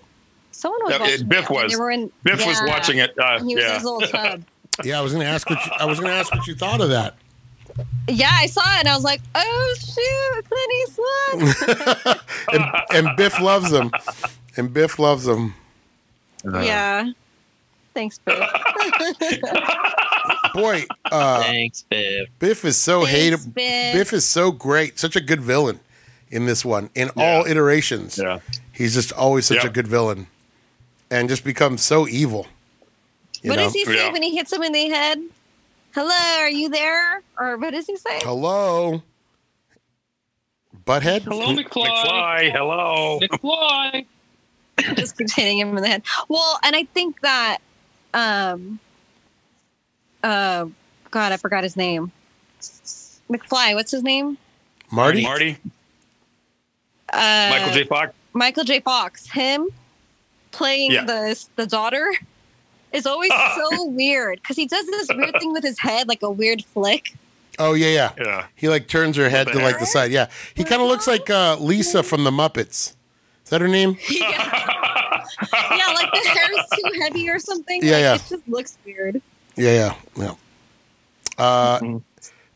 Someone was Yeah, watching Biff it. Was. They were in, Biff was watching it. Uh, He was yeah. his little tub. Yeah, I was going to ask what you, I was going to ask what you thought of that. Yeah, I saw it and I was like, oh shoot, Clint Eastwood. and, and Biff loves him. And Biff loves them. yeah. Thanks, Biff. Boy, uh, Thanks, Biff. Biff is so Thanks, hated. Biff. Biff is so great. Such a good villain in this one. In all iterations, Yeah. he's just always such a good villain, and just becomes so evil. You What know? does he say Yeah. when he hits him in the head? Hello, are you there? Or what does he say? Hello, butthead. Hello, McFly. McFly, hello. McFly. just keeps hitting him in the head. Well, and I think that, um, uh, God, I forgot his name. McFly, what's his name? Marty. Marty, Uh, Michael J. Fox. Michael J. Fox. Him playing Yeah. the the daughter is always so weird because he does this weird thing with his head, like a weird flick. Oh yeah, yeah. Yeah. He like turns her head the to like the side. Yeah, he kind of looks like uh, Lisa from the Muppets. Is that her name? yeah. yeah, like the hair is too heavy or something. Yeah, like, yeah. It just looks weird. Yeah, yeah, yeah. Uh,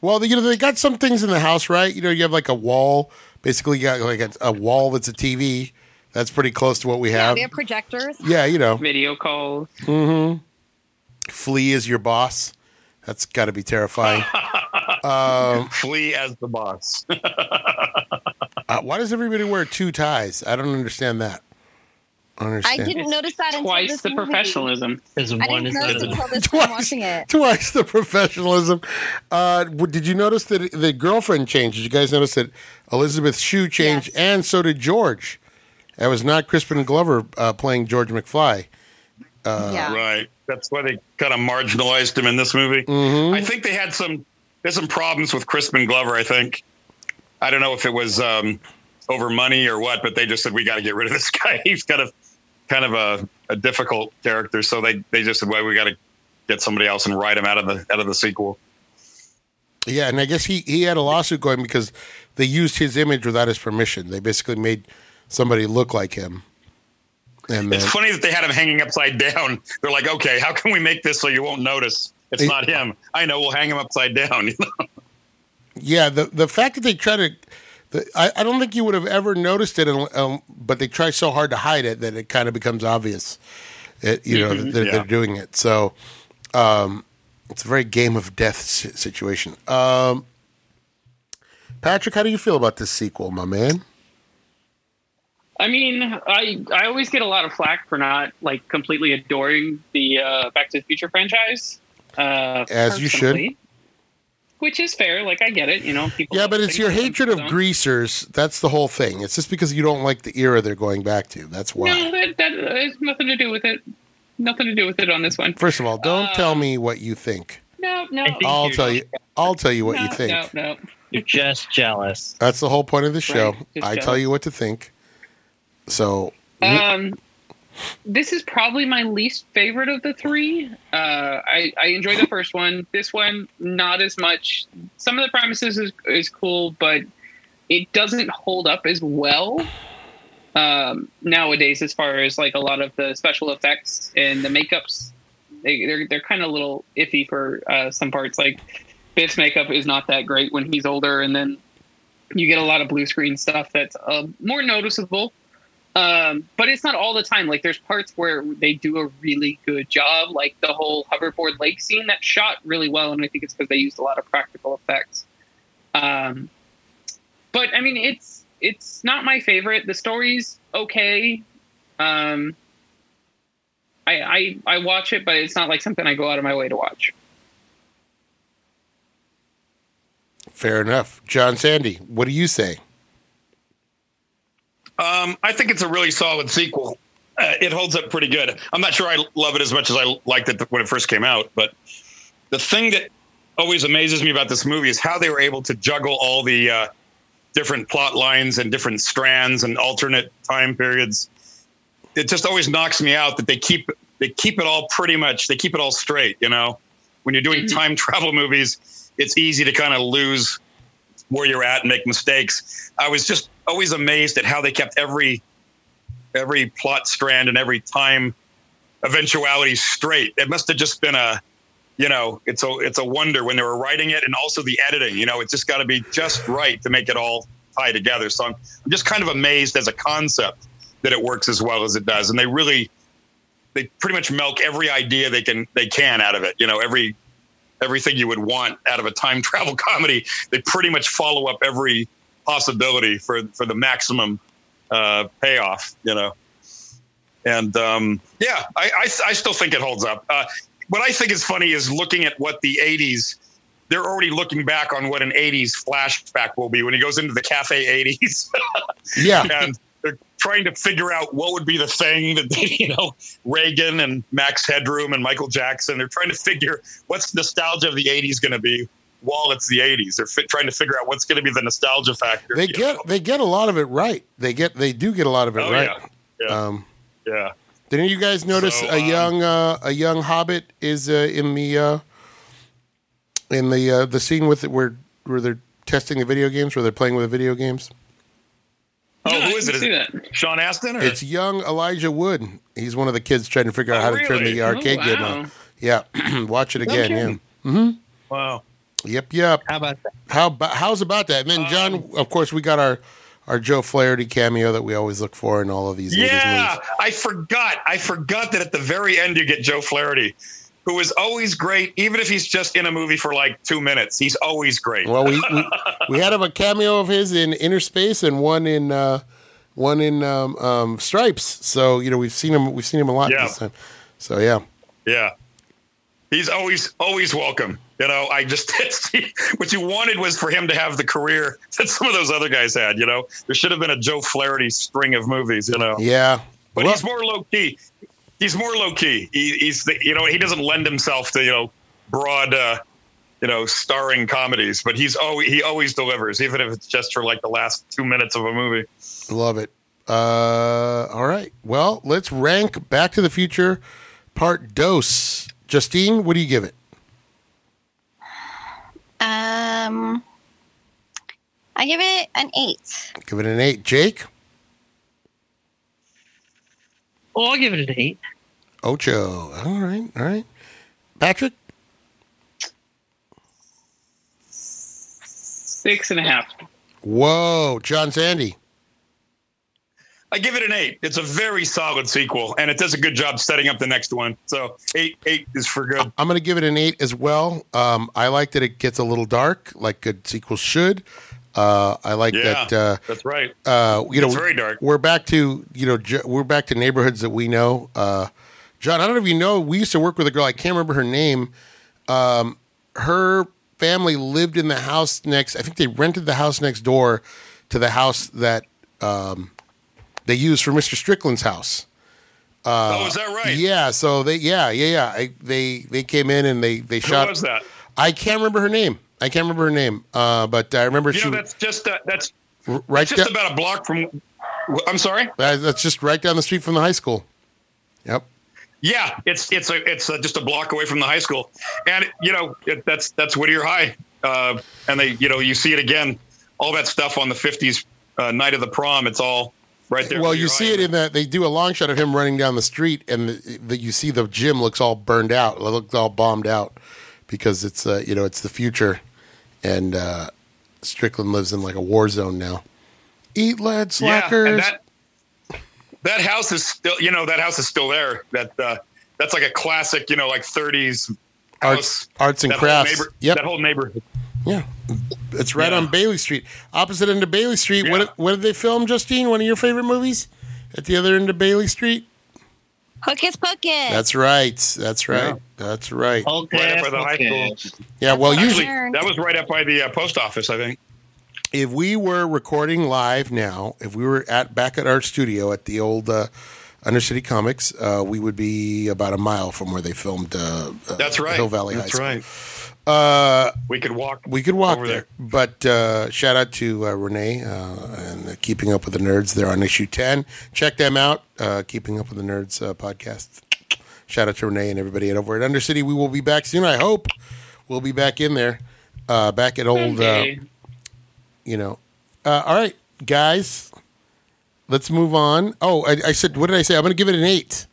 well, you know, they got some things in the house, right? You know, you have like a wall. Basically, you got like a, a wall that's a TV. That's pretty close to what we have. Yeah, have. we have projectors. Yeah, you know. Video calls. Mm-hmm. Flea is your boss. That's got to be terrifying. um, Flea as the boss. uh, why does everybody wear two ties? I don't understand that. I don't I didn't notice that until Twice this the movie. professionalism. Is I one didn't is notice better than Twice. watching it. Twice the professionalism. Uh, did you notice that the girlfriend changed? Did you guys notice that Elizabeth Shue changed, Yes. and so did George? That was not Crispin Glover uh, playing George McFly. yeah. Right. That's why they kind of marginalized him in this movie. Mm-hmm. I think they had some there's some problems with Crispin Glover. I think I don't know if it was um, over money or what, but they just said we got to get rid of this guy. He's kind of kind of a, a difficult character, so they they just said, well, we got to get somebody else and write him out of the out of the sequel. Yeah, and I guess he, he had a lawsuit going because they used his image without his permission. They basically made somebody look like him. And then, It's funny that they had him hanging upside down. They're like, okay, how can we make this so you won't notice? It's It- not him. I know. We'll hang him upside down. you know? yeah, the the fact that they try to, the, I, I don't think you would have ever noticed it, um, but they try so hard to hide it that it kind of becomes obvious. It, you know, that they're, Yeah. they're doing it. So um, it's a very game of death situation. Um, Patrick, how do you feel about this sequel, my man? I mean, I I always get a lot of flack for not like completely adoring the uh, Back to the Future franchise. Uh, As you should. Which is fair. Like I get it. You know, people. Yeah, but it's your hatred of greasers. That's the whole thing. It's just because you don't like the era they're going back to. That's why. No, that, that has nothing to do with it. Nothing to do with it on this one. First of all, don't Uh, tell me what you think. No, no. I think I'll you're- tell you. I'll tell you what no, you think. No, no. You're just jealous. That's the whole point of the show. Right, I jealous. tell you what to think. So Um, this is probably my least favorite of the three. Uh, I, I enjoy the first one. This one, not as much. Some of the premises is, is cool, but it doesn't hold up as well um, nowadays. As far as like a lot of the special effects and the makeups, they, they're they're kind of a little iffy for uh, some parts. Like Biff's makeup is not that great when he's older, and then you get a lot of blue screen stuff that's uh, more noticeable um, but it's not all the time. Like there's parts where they do a really good job, like the whole hoverboard lake scene that shot really well, and I think it's because they used a lot of practical effects. Um, but I mean, it's it's not my favorite. The story's okay. Um, I, I I watch it, but it's not like something I go out of my way to watch. fair enough. John Sandy, what do you say? Um, I think it's a really solid sequel. Uh, it holds up pretty good. I'm not sure I love it as much as I liked it when it first came out, but the thing that always amazes me about this movie is how they were able to juggle all the uh, different plot lines and different strands and alternate time periods. It just always knocks me out that they keep they keep it all pretty much they keep it all straight. You know, when you're doing time travel movies, it's easy to kind of lose where you're at and make mistakes. I was just always amazed at how they kept every every plot strand and every time eventuality straight. It must have just been a you know, it's a it's a wonder when they were writing it and also the editing, you know, it's just got to be just right to make it all tie together. So I'm, I'm just kind of amazed as a concept that it works as well as it does and they really they pretty much milk every idea they can they can out of it. You know, every everything you would want out of a time travel comedy. They pretty much follow up every possibility for for the maximum uh, payoff. You know, and um, yeah, I, I I still think it holds up. Uh, what I think is funny is looking at what the '80s. They're already looking back on what an '80s flashback will be when he goes into the cafe '80s. Yeah. and they're trying to figure out what would be the thing that they, you know Reagan and Max Headroom and Michael Jackson. They're trying to figure what's nostalgia of the '80s going to be while it's the '80s. They're fi- trying to figure out what's going to be the nostalgia factor. They get know? they get a lot of it right. They get they do get a lot of it Oh, right. yeah. Yeah. Um, yeah. didn't you guys notice So, a um, young uh, a young hobbit is uh, in the uh, in the uh, the scene with it where where they're testing the video games where they're playing with the video games? Oh, Yeah, who I is can it? Is it. Sean Astin? Or? It's young Elijah Wood. He's one of the kids trying to figure out Oh, how to turn the arcade Oh, game on. Yeah, watch it No again. kidding. yeah. wow. Yep, yep. How about that? How about how's about that? And then John, Um, of course, we got our our Joe Flaherty cameo that we always look for in all of these Yeah, movies. I forgot. I forgot that at the very end you get Joe Flaherty, who is always great, even if he's just in a movie for like two minutes. He's always great. Well, we, we we had a cameo of his in Innerspace and one in uh, one in um, um, Stripes. So you know we've seen him we've seen him a lot Yeah. this time. So yeah, Yeah. He's always always welcome. You know, I just what you wanted was for him to have the career that some of those other guys had. You know, there should have been a Joe Flaherty string of movies. You know, yeah. but Well, he's more low key. He's more low key. He, he's the, you know he doesn't lend himself to you know broad uh, you know starring comedies, but he's always he always delivers, even if it's just for like the last two minutes of a movie. love it. Uh, all right. Well, let's rank Back to the Future Part Dos. Justine, what do you give it? Um, I give it an eight. Give it an eight. Jake, Oh, I'll give it an eight. Ocho. All right. All right. Patrick, Six and a half. whoa. John Sandy, I give it an eight. It's a very solid sequel, and it does a good job setting up the next one. So eight eight is for good. I'm going to give it an eight as well. Um, I like that it gets a little dark, like good sequels should. Uh, I like Yeah, that. Uh, that's right. uh, you know, It's very dark. We're back to you know we're back to neighborhoods that we know. Uh, John, I don't know if you know, we used to work with a girl. I can't remember her name. Um, her family lived in the house next. I think they rented the house next door to the house that um, they used for Mr. Strickland's house. oh, is that right? Yeah, so they yeah yeah yeah I, they they came in and they they Who shot. was that? I can't remember her name. I can't remember her name. Uh, but I remember You she know, that's just uh, that's r- right just down, about a block from. I'm sorry. uh, that's just right down the street from the high school. Yep. Yeah, it's it's a it's uh just a block away from the high school, and you know it, that's that's Whittier High, uh, and they you know you see it again, all that stuff on the '50s uh, night of the prom. It's all right there. Well, you see it in that they do a long shot of him running down the street, and the, the, you see the gym looks all burned out, it looks all bombed out because it's uh, you know it's the future, and uh, Strickland lives in like a war zone now. Eat lead, slackers. Yeah, that that house is still you know that house is still there. That uh, that's like a classic you know like 30s arts, house. arts and crafts. yep. that whole neighborhood. Yeah, it's right Yeah. on Bailey Street, opposite end of Bailey Street. Yeah. What what did they film, Justine? One of your favorite movies? At the other end of Bailey Street. Hocus Pocus. That's right. That's right. Yeah. That's right. Okay. Right up by the high school. Yeah. Well, usually that was right up by the uh, post office, I think. if we were recording live now, if we were at back at our studio at the old uh, Undercity Comics, uh, we would be about a mile from where they filmed. Uh, uh, That's right. Hill Valley That's High School. right. Uh, We could walk. we could walk Over there. there. But uh, shout out to uh, Renee uh, and uh, Keeping Up with the Nerds. They're on issue 10. Check them out. Uh, Keeping Up with the Nerds uh, podcast. Shout out to Renee and everybody at over at Undercity. We will be back soon, I hope. We'll be back in there. Uh, back at old, uh, you know. Uh, all right, guys. Let's move on. Oh, I, I said, what did I say? I'm going to give it an eight.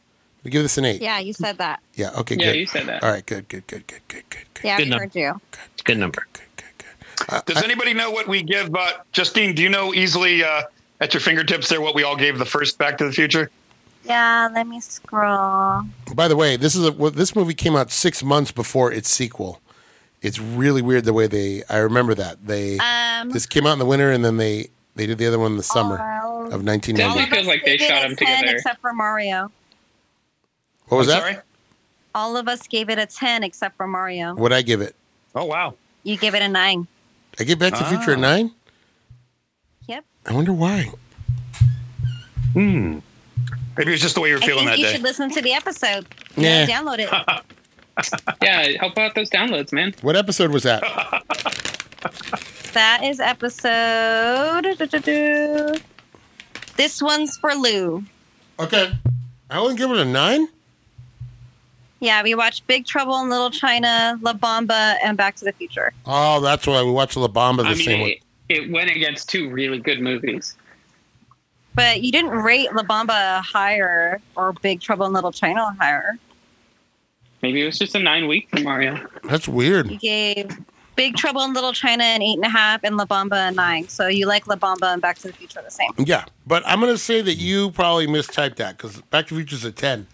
I'm give this an eight. yeah, you said that. Yeah. Okay. Yeah, good. you said that. All right. Good. Good. Good. Good. Good. Good. Good. Yeah, Good we enough. heard you. It's a good number. Good. Good. Good. Does anybody know what we give? Uh, Justine, do you know easily uh, at your fingertips there what we all gave the first Back to the Future? Yeah, let me scroll. By the way, this is a, well, this movie came out six months before its sequel. It's really weird the way they. I remember that they. Um, this came out in the winter, and then they they did the other one in the summer all- of Definitely 1990. feels like they shot them together. Except for Mario. What was I'm that? Sorry? All of us gave it a 10 except for Mario. What'd I give it? Oh wow. You give it a 9. I give Back to the Future a Ah. nine. Yep. I wonder why. Hmm. Maybe it's just the way you're I feeling think that you day. should listen to the episode. Nah. Yeah. Download it. Yeah, help out those downloads, man. What episode was that? That is episode. This one's for Lou. okay, I only give it a nine. Yeah, we watched Big Trouble in Little China, La Bamba, and Back to the Future. Oh, that's why we watched La Bamba the I same mean, way. it, it went against two really good movies. But you didn't rate La Bamba higher or Big Trouble in Little China higher. Maybe it was just a nine week for Mario. That's weird. You gave Big Trouble in Little China and eight and a half, and La Bamba and nine. So you like La Bamba and Back to the Future the same. Yeah, but I'm going to say that you probably mistyped that because Back to the Future is a 10.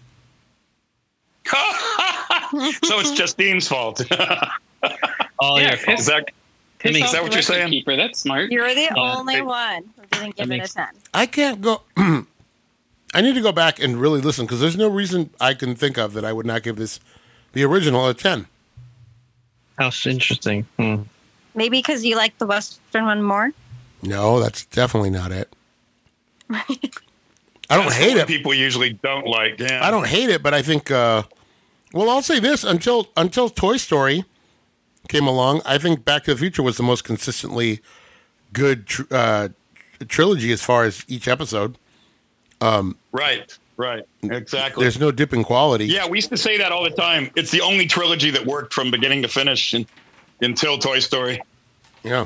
so it's Justine's fault. All Yeah, your fault. is that Piss Is that what you're saying? Keeper, that's smart. You're the Yeah, only they- one who didn't give it a ten. I can't go. I need to go back and really listen because there's no reason I can think of that I would not give this, the original, a 10. That's interesting. Hmm. Maybe because you like the Western one more. No, that's definitely not it. I don't That's hate it. People usually don't like. Yeah. I don't hate it, but I think. Uh, well, I'll say this: until until Toy Story came along, I think Back to the Future was the most consistently good tr- uh, trilogy as far as each episode. Right. Right. Exactly. There's no dip in quality. Yeah, we used to say that all the time. It's the only trilogy that worked from beginning to finish in, until Toy Story. yeah,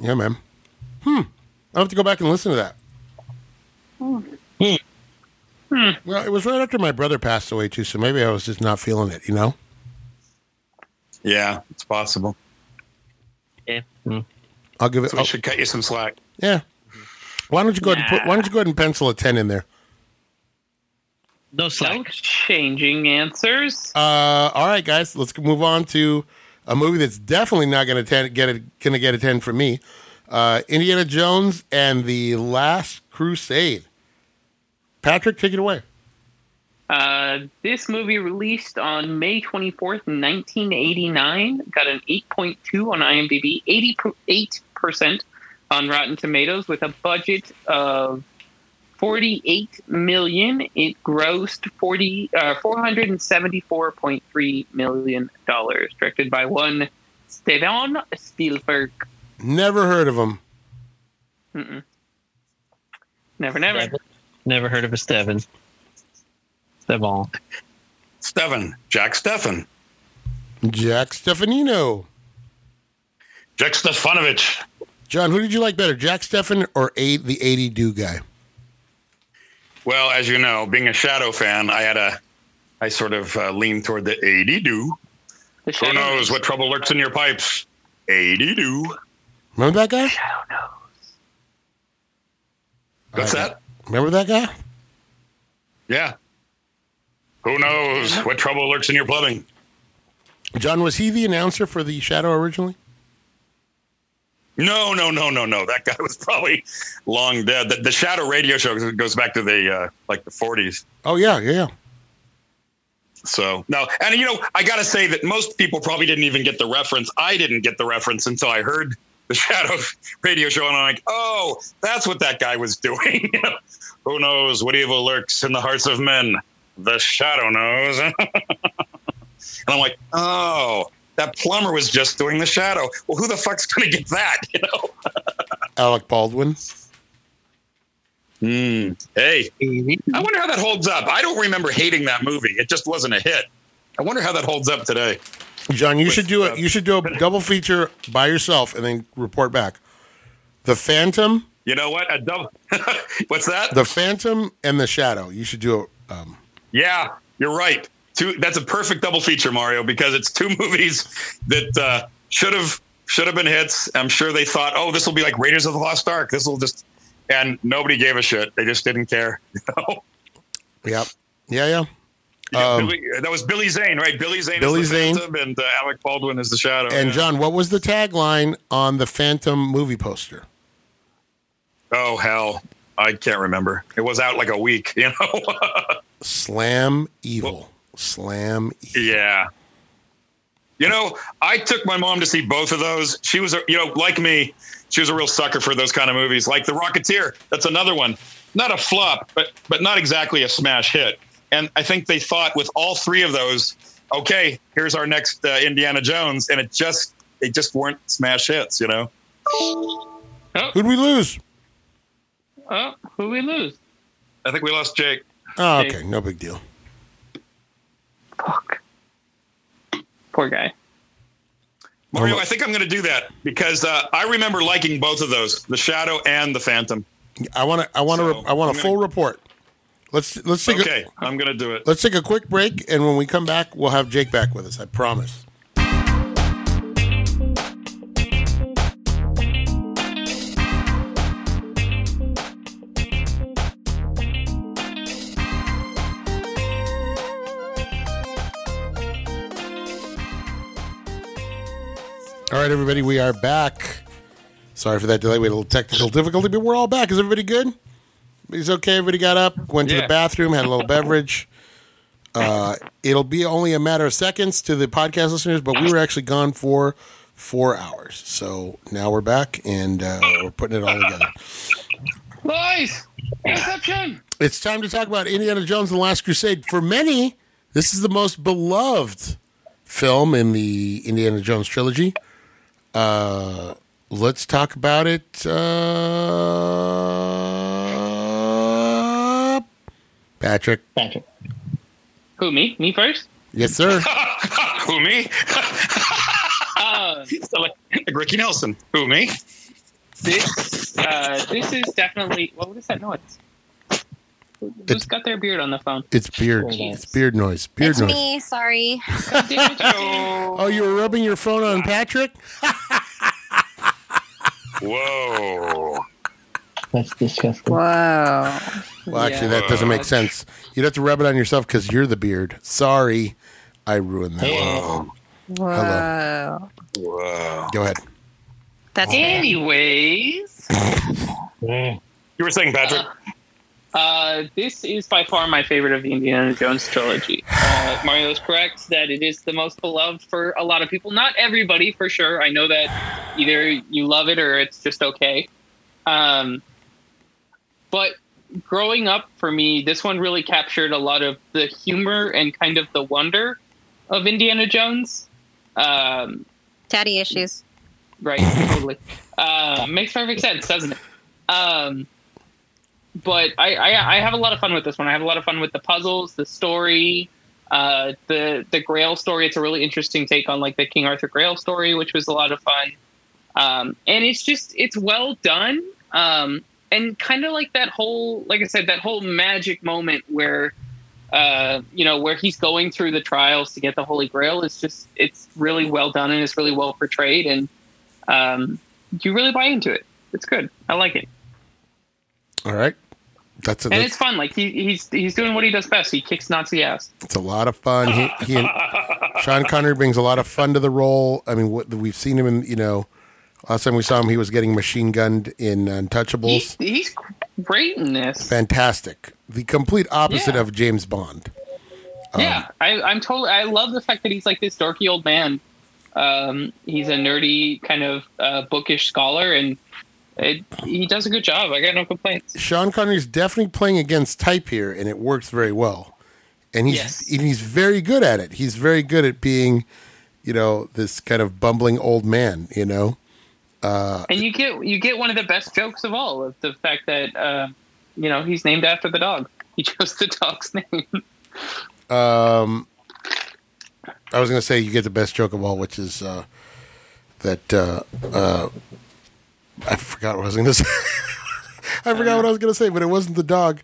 yeah, man. Hmm. I'll have to go back and listen to that. Well, it was right after my brother passed away too, so maybe I was just not feeling it. You know. Yeah, it's possible. Yeah. Hmm. I'll give it. So we I'll- should cut you some slack. yeah. Why don't you go ahead and put? Why don't you go ahead and pencil a ten in there? No No changing answers. Uh, all right, guys, let's move on to a movie that's definitely not going to get a going to get a ten from me. Uh, Indiana Jones and the Last Crusade. Patrick, take it away. Uh, this movie released on May 24th, 1989, got an 8.2 on IMDb, 88% on Rotten Tomatoes with a budget of 48 million. It grossed 40 uh, 474.3 million dollars. Directed by one Steven Spielberg. Never heard of him. Mm-mm. Never, never. Never, never heard of a Steven. Stevan. Steven, Jack Stefan, Jack Stefanino. Jack Stefanovich. John, who did you like better, Jack Stefan or a- the 80 do guy? Well, as you know, being a Shadow fan, I had a, I sort of uh, leaned toward the 80 do. The Who knows what trouble lurks in your pipes? 80 do. Remember that guy? Shadow knows. What's that? Remember that guy? Yeah. Who knows what trouble lurks in your plumbing? John, was he the announcer for the Shadow originally? No, no, no, no, no. That guy was probably long dead. The, the Shadow radio show goes back to the uh, like the 40s. Oh yeah, yeah, yeah. So no, and you know, I got to say that most people probably didn't even get the reference. I didn't get the reference until I heard the Shadow radio show, and I'm like, oh, that's what that guy was doing. Who knows what evil lurks in the hearts of men? The Shadow knows. and I'm like, oh, that plumber was just doing the Shadow. Well, who the fuck's gonna get that? You know. Alec Baldwin. Hmm. Hey, I wonder how that holds up. I don't remember hating that movie. It just wasn't a hit. I wonder how that holds up today. John, you should do uh, it. You should do a double feature by yourself and then report back. The Phantom, You know what? A double. What's that? the Phantom, and the Shadow. You should do a. Um, yeah, you're right. Two. That's a perfect double feature, Mario, because it's two movies that uh, should have should have been hits. I'm sure they thought, oh, this will be like Raiders of the Lost Ark. This will just, and nobody gave a shit. They just didn't care. You know? yeah, yeah, yeah. Yeah, Um, Billy, that was Billy Zane, right? Billy Zane Billy is the Zane. Phantom, and uh, Alec Baldwin is the Shadow. And yeah. John, what was the tagline on the Phantom movie poster? Oh hell, I can't remember. It was out like a week. You know. Slam evil. Slam. Evil. Yeah. You know, I took my mom to see both of those. She was, a, you know, like me, she was a real sucker for those kind of movies, like The Rocketeer. That's another one. Not a flop, but but not exactly a smash hit. And I think they thought with all three of those, okay, here's our next uh, Indiana Jones, and it just they just weren't smash hits. You know. Who'd we lose? Oh, who we lose? I think we lost Jake. Oh, okay, no big deal. Fuck. Poor guy. Mario, Oh, I think I'm going to do that because uh, I remember liking both of those, The Shadow and The Phantom. I want to. I want to. So, I want I'm a full report. Let's let's take okay. I'm gonna do it. Let's take a quick break, and when we come back, we'll have Jake back with us. I promise. All right, everybody, we are back. Sorry for that delay. We had a little technical difficulty, but we're all back. Is everybody good? Everybody's okay. Everybody got up, went to the bathroom, had a little beverage. Uh, it'll be only a matter of seconds to the podcast listeners, but we were actually gone for four hours. So now we're back and uh, we're putting it all together. Nice. Inception. It's time to talk about Indiana Jones and the Last Crusade. For many, this is the most beloved film in the Indiana Jones trilogy. Uh, let's talk about it. Uh, Patrick. Patrick. Who me? Me first. Yes, sir. Who me? So like, like Ricky Nelson. Who me? this uh, this is definitely. What is that noise? Who's It's- got their beard on the phone? It's beard. It's beard noise. Beard It's noise. me. Sorry. Oh, you were rubbing your phone on Patrick? Whoa. That's disgusting. Whoa. Well, actually, Yeah. that doesn't make sense. You'd have to rub it on yourself because you're the beard. Sorry, I ruined that. Whoa. Whoa. Whoa. Go ahead. That's Anyways, Mm. You were saying, Patrick? uh, this is by far my favorite of the Indiana Jones trilogy. Uh, is correct that it is the most beloved for a lot of people. Not everybody, for sure. I know that either you love it or it's just okay. Um, but growing up for me, this one really captured a lot of the humor and kind of the wonder of Indiana Jones. Um, daddy issues. Right, totally. Uh, makes perfect sense, doesn't it? Um, but I, I, I have a lot of fun with this one. I have a lot of fun with the puzzles, the story, uh, the the Grail story. It's a really interesting take on like the King Arthur Grail story, which was a lot of fun. Um, and it's just it's well done. Um, and kind of like that whole, like I said, that whole magic moment where uh, you know, where he's going through the trials to get the Holy Grail is just it's really well done and it's really well portrayed and um, you really buy into it. It's good. I like it, All right. That's a, and that's, it's fun. Like he, he's he's doing what he does best. He kicks Nazi ass. it's a lot of fun. He, he and Sean Connery brings a lot of fun to the role. I mean, what, we've seen him in, you know, last time we saw him, he was getting machine gunned in Untouchables. He's, he's great in this. Fantastic. The complete opposite Yeah. of James Bond. yeah, I, I'm totally. I love the fact that he's like this dorky old man. Um, he's a nerdy kind of uh, bookish scholar, and it, he does a good job. I got no complaints. Sean Connery's definitely playing against type here, and it works very well. And he's Yes. and he's very good at it. He's very good at being, you know, this kind of bumbling old man. You know, And you get you get one of the best jokes of all of the fact that uh, you know he's named after the dog. He chose the dog's name. um, I was going to say you get the best joke of all, which is uh, that uh, uh, I forgot what I was going to say. I forgot what I was going to say, but it wasn't the dog.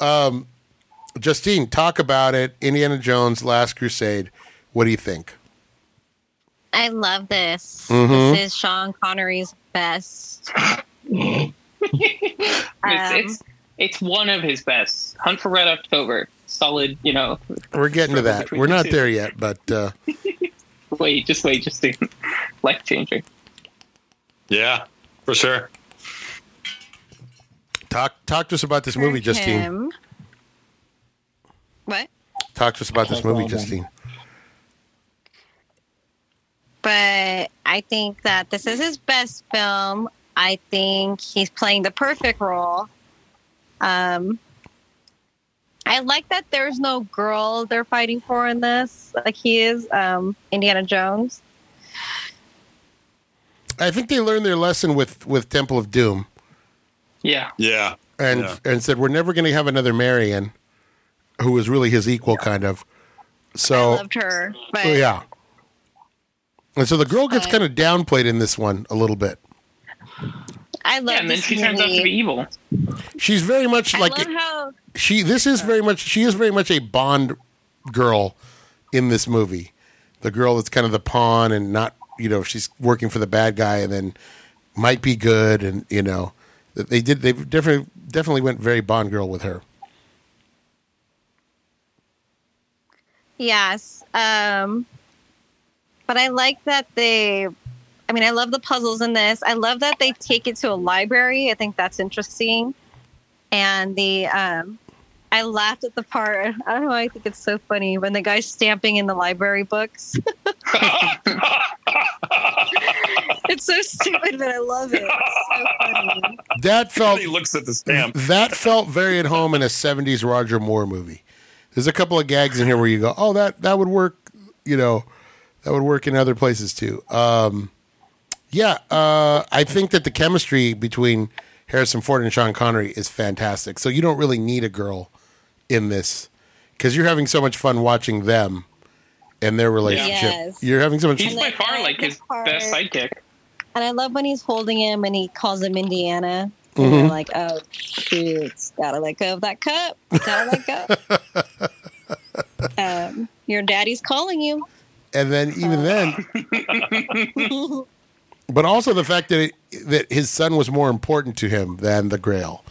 Um, Justine, talk about it. Indiana Jones, Last Crusade. What do you think? I love this. Mhm. This is Sean Connery's best. it's, Um, it's it's one of his best. Hunt for Red October, solid. You know, We're getting to that. We're not two. there yet, but uh, wait, just wait, just life changing. Yeah, for sure. talk talk to us about this movie, Justine. Him. What? Talk to us about this movie, well done. Justine. But I think that this is his best film. I think he's playing the perfect role. Um, I like that there's no girl they're fighting for in this, like he is um, Indiana Jones. I think they learned their lesson with with Temple of Doom, Yeah, Yeah. and Yeah. and said we're never going to have another Marion, who was really his equal, kind of. So I loved her, but Oh, yeah. And so the girl gets kind of downplayed in this one a little bit. I love yeah, and then this she turns out to be evil. She's very much I like love how she. This is very much. She is very much a Bond girl in this movie. The girl that's kind of the pawn and not, you know, she's working for the bad guy and then might be good and you know, they did. They definitely definitely went very Bond girl with her. Yes. Um, but I like that they I mean, I love the puzzles in this. I love that they take it to a library. I think that's interesting. And the um, I laughed at the part. I don't know. I think it's so funny when the guy's stamping in the library books. it's so stupid, but I love it. It's so funny. That felt he looks at the stamp. that felt very at home in a '70s Roger Moore movie. There's a couple of gags in here where you go, "Oh, that that would work," you know, that would work in other places too. Um, yeah, uh, I think that the chemistry between Harrison Ford and Sean Connery is fantastic. So you don't really need a girl in this because you're having so much fun watching them and their relationship. Yes. You're having so much. He's by far like his part- best sidekick. And I love when he's holding him and he calls him Indiana. And Mhm. they're like, oh, shoot, gotta let go of that cup. Gotta let go. um, your daddy's calling you. And then even then, but also the fact that it, that his son was more important to him than the Grail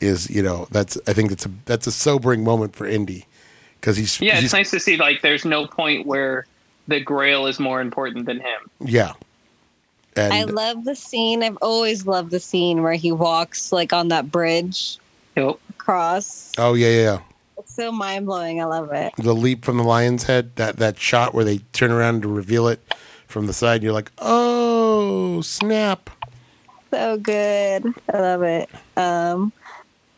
is, you know, that's I think that's a that's a sobering moment for Indy because he's Yeah, he's, it's nice to see like there's no point where the Grail is more important than him. yeah. And I love the scene. I've always loved the scene where he walks like on that bridge Yep. across. oh yeah, yeah, yeah. It's so mind blowing. I love it. the leap from the lion's head that that shot where they turn around to reveal it from the side and you're like oh snap So good. I love it. Um,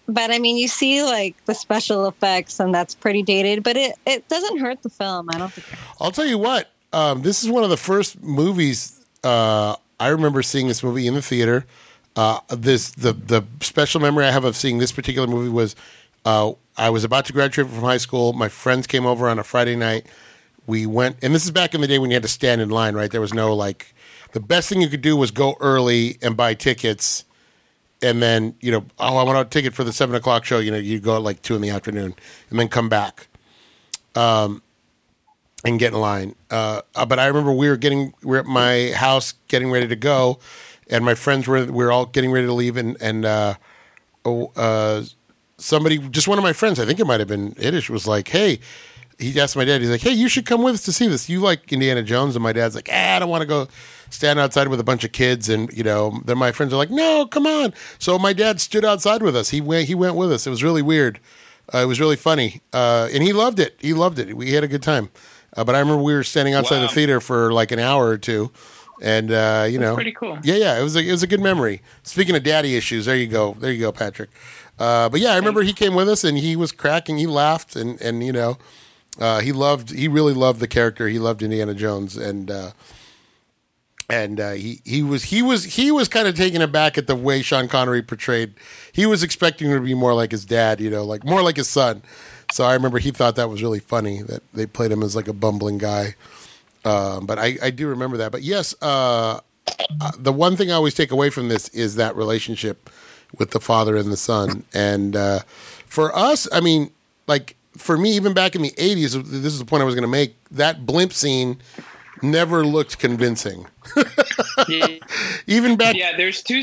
but I mean, you see like the special effects, and that's pretty dated. But it it doesn't hurt the film. I don't think. i'll tell you what um, this is one of the first movies uh, i remember seeing this movie in the theater uh, this the the special memory i have of seeing this particular movie was uh, i was about to graduate from high school. My friends came over on a friday night. We went and this is back in the day when you had to stand in line right? There was no like the best thing you could do was go early and buy tickets and then you know oh i want a ticket for the seven o'clock show. You know you go at like two in the afternoon and then come back um and get in line. Uh but i remember we were getting we are at my house getting ready to go and my friends were we were all getting ready to leave and and uh oh, uh somebody just one of my friends i think it might have been Hitesh was like hey he asked my dad he's like hey you should come with us to see this. You like indiana jones? And my dad's like ah, i don't want to go stand outside with a bunch of kids and you know then my friends are like no come on. So my dad stood outside with us. He went he went with us. It was really weird. Uh, it was really funny. Uh, and he loved it. He loved it. We had a good time. Uh, but i remember we were standing outside Wow. the theater for like an hour or two. And uh, you know pretty cool. yeah, yeah, it was a, it was a good memory. Speaking of daddy issues, there you go, there you go, Patrick. Uh, but yeah, I remember he came with us and he was cracking. He laughed and and you know, uh, he loved he really loved the character. He loved Indiana Jones and uh, and uh, he he was he was he was kind of taken aback at the way Sean Connery portrayed. He was expecting her to be more like his dad, you know, like more like his son. So I remember he thought that was really funny that they played him as like a bumbling guy. Um, but I, I do remember that. But yes, uh, uh, the one thing I always take away from this is that relationship with the father and the son. And uh, for us, I mean, like for me, even back in the '80s, this is the point I was going to make. That blimp scene never looked convincing. Even back, yeah, there's two.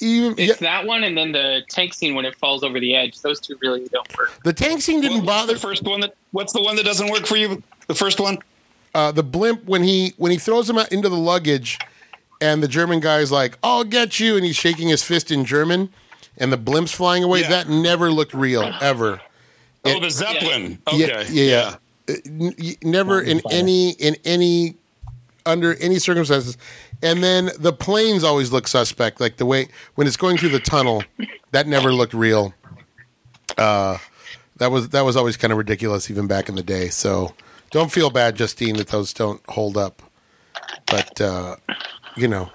even yeah, It's that one, and then the tank scene when it falls over the edge. Those two really don't work. the tank scene didn't What's bother. the first one that? What's the one that doesn't work for you? The first one. uh, the blimp when he when he throws him out into the luggage, and the German guy's like, "I'll get you," and he's shaking his fist in German, and the blimp's flying away. Yeah. That never looked real ever. Oh, It- the Zeppelin. Yeah, Okay. yeah, yeah. Uh, n- y- Never in any in any under any circumstances. And then the planes always look suspect, like the way when it's going through the tunnel, that never looked real. Uh, that was that was always kind of ridiculous, even back in the day. So don't feel bad, Justine, that those don't hold up. But uh, you know,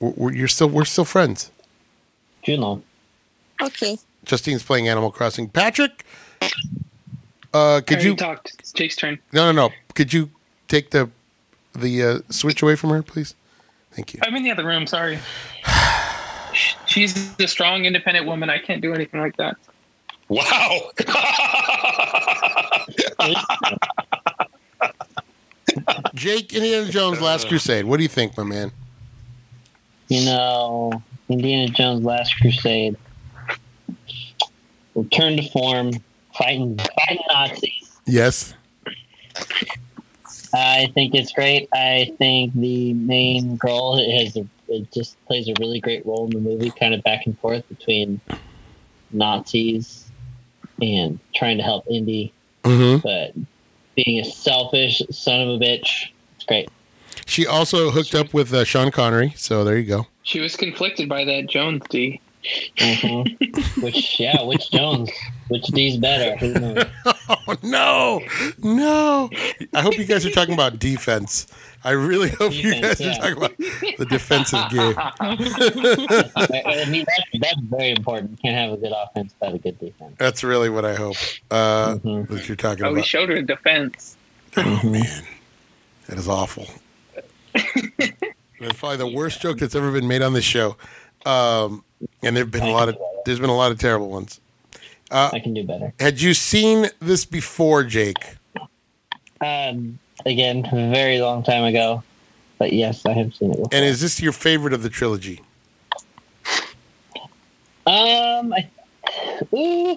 we're, we're, you're still we're still friends. You know. Okay. Justine's playing Animal Crossing. Patrick, uh, could Already you? talked? It's Jake's turn. No, no, no. Could you take the the uh, switch away from her, please? Thank you. I'm in the other room. Sorry. She's a strong, independent woman. I can't do anything like that. Wow. Jake, Indiana Jones, Last Crusade. What do you think, my man? You know, Indiana Jones Last Crusade. Return to form, fighting fighting Nazis. Yes. I think it's great. I think the main girl has a, it just plays a really great role in the movie, kind of back and forth between Nazis and trying to help Indy, hmm but being a selfish son of a bitch. It's great. She also hooked up with uh, Sean Connery, so there you go. She was conflicted by that Jones D. Mhm. which yeah, which Jones, which D's better? Who knows? Oh no, no! I hope you guys are talking about defense. I really hope you guys yeah. are talking about the defensive game. I, I mean, that's, that's very important. You can't have a good offense without a good defense. That's really what I hope uh, Mhm. that you're talking Oh, we about. showed her defense. Oh man, that is awful. That's probably the worst joke that's ever been made on this show. Um, and there've been a lot of there's been a lot of terrible ones. I can do better. Had you seen this before, Jake? Um, again, a very long time ago, but yes, I have seen it before. And is this your favorite of the trilogy? Um, I, ooh,